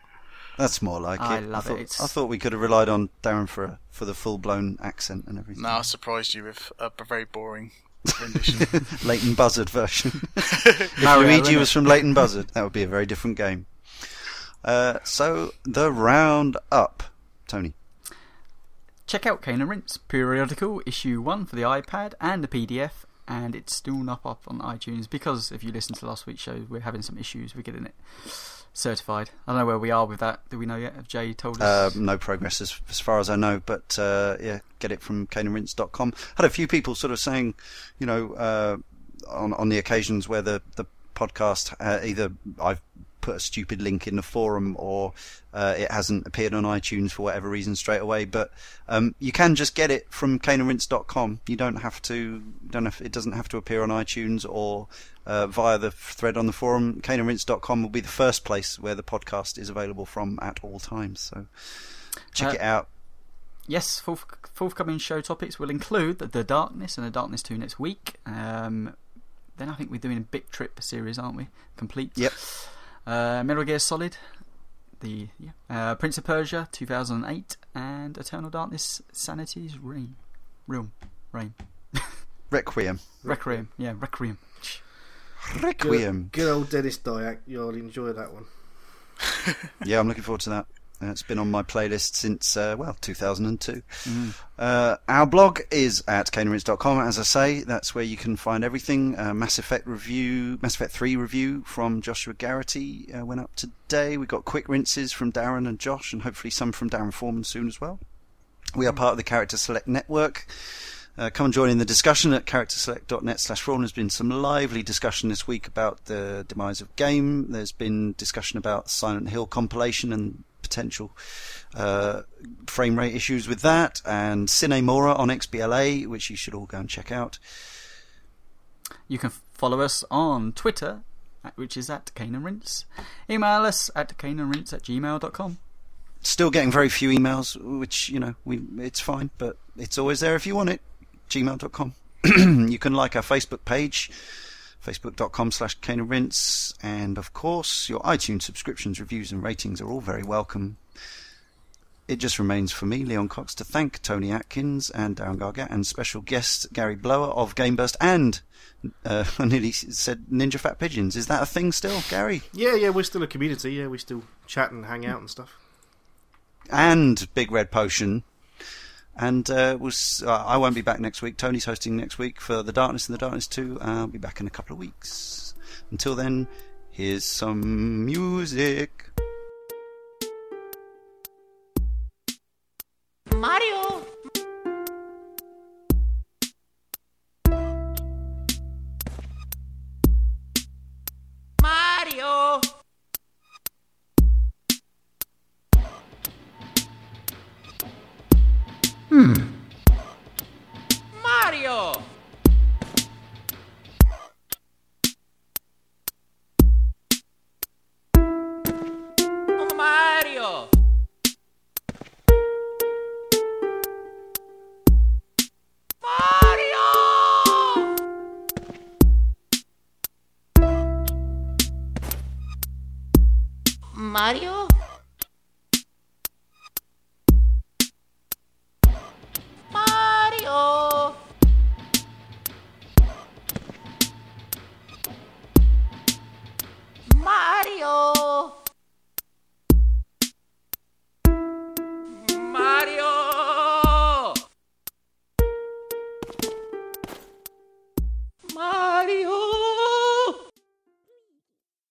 That's more like I it. love I it. thought, It's- I thought we could have relied on Darren for a, for the full-blown accent and everything. No, I surprised you with a b- very boring rendition. Leighton Buzzard version. if Mario, Luigi was from Leighton Buzzard, that would be a very different game. Uh, so the round up, Tony. Check out Cane and Rinse periodical issue one for the iPad and the PDF, and it's still not up on iTunes because if you listen to last week's show, we're having some issues. We're getting it certified. I don't know where we are with that. Do we know yet? Have Jay told Uh, us? no progress as, as far as I know, but uh, yeah, get it from caneandrinse.com. Had a few people sort of saying, you know, uh, on on the occasions where the the podcast uh, either I've put a stupid link in the forum or uh, it hasn't appeared on iTunes for whatever reason straight away. But um, you can just get it from caneandrinse.com. You don't have to. Don't have, it doesn't have to appear on iTunes or uh, via the thread on the forum. caneandrinse.com will be the first place where the podcast is available from at all times. So check Uh, it out. Yes, forth, forthcoming show topics will include the, the Darkness and the Darkness 2 next week. Um, then I think we're doing a Big Trip series, aren't we? Complete. Yep. Uh, Metal Gear Solid, the yeah, uh, Prince of Persia 2008, and Eternal Darkness Sanity's Reign. Realm. Reign, Requiem. Requiem. Yeah, Requiem. Requiem. Good, good old Denis Dyack. You'll enjoy that one. yeah, I'm looking forward to that. Uh, it's been on my playlist since, uh, well, 2002. Uh, our blog is at caneandrinse.com. As I say, that's where you can find everything. Uh, Mass Effect review, Mass Effect 3 review from Joshua Garrity uh, went up today. We've got quick rinses from Darren and Josh, and hopefully some from Darren Foreman soon as well. We are part of the Character Select Network. Uh, come and join in the discussion at characterselect.net slash forum. There's been some lively discussion this week about the demise of game. There's been discussion about Silent Hill compilation and potential uh, frame rate issues with that, and Sine Mora on XBLA, which you should all go and check out. You can follow us on Twitter, which is at Cane and Rinse. Email us at caneandrinse at gmail.com. Still getting very few emails, which, you know, we it's fine, but it's always there if you want it. gmail.com. you can like our Facebook page, facebook.com slash rinse, and of course, your iTunes subscriptions, reviews, and ratings are all very welcome. It just remains for me, Leon Cox, to thank Tony Atkins and Darren Gargette and special guest Gary Blower of Gameburst and uh, I nearly said Ninja Fat Pigeons. Is that a thing still, Gary? Yeah, yeah, we're still a community. Yeah, we still chat and hang out and stuff. And Big Red Potion. And uh, we'll, uh, I won't be back next week. Tony's hosting next week for The Darkness and The Darkness 2. Uh, I'll be back in a couple of weeks. Until then, here's some music. Mario.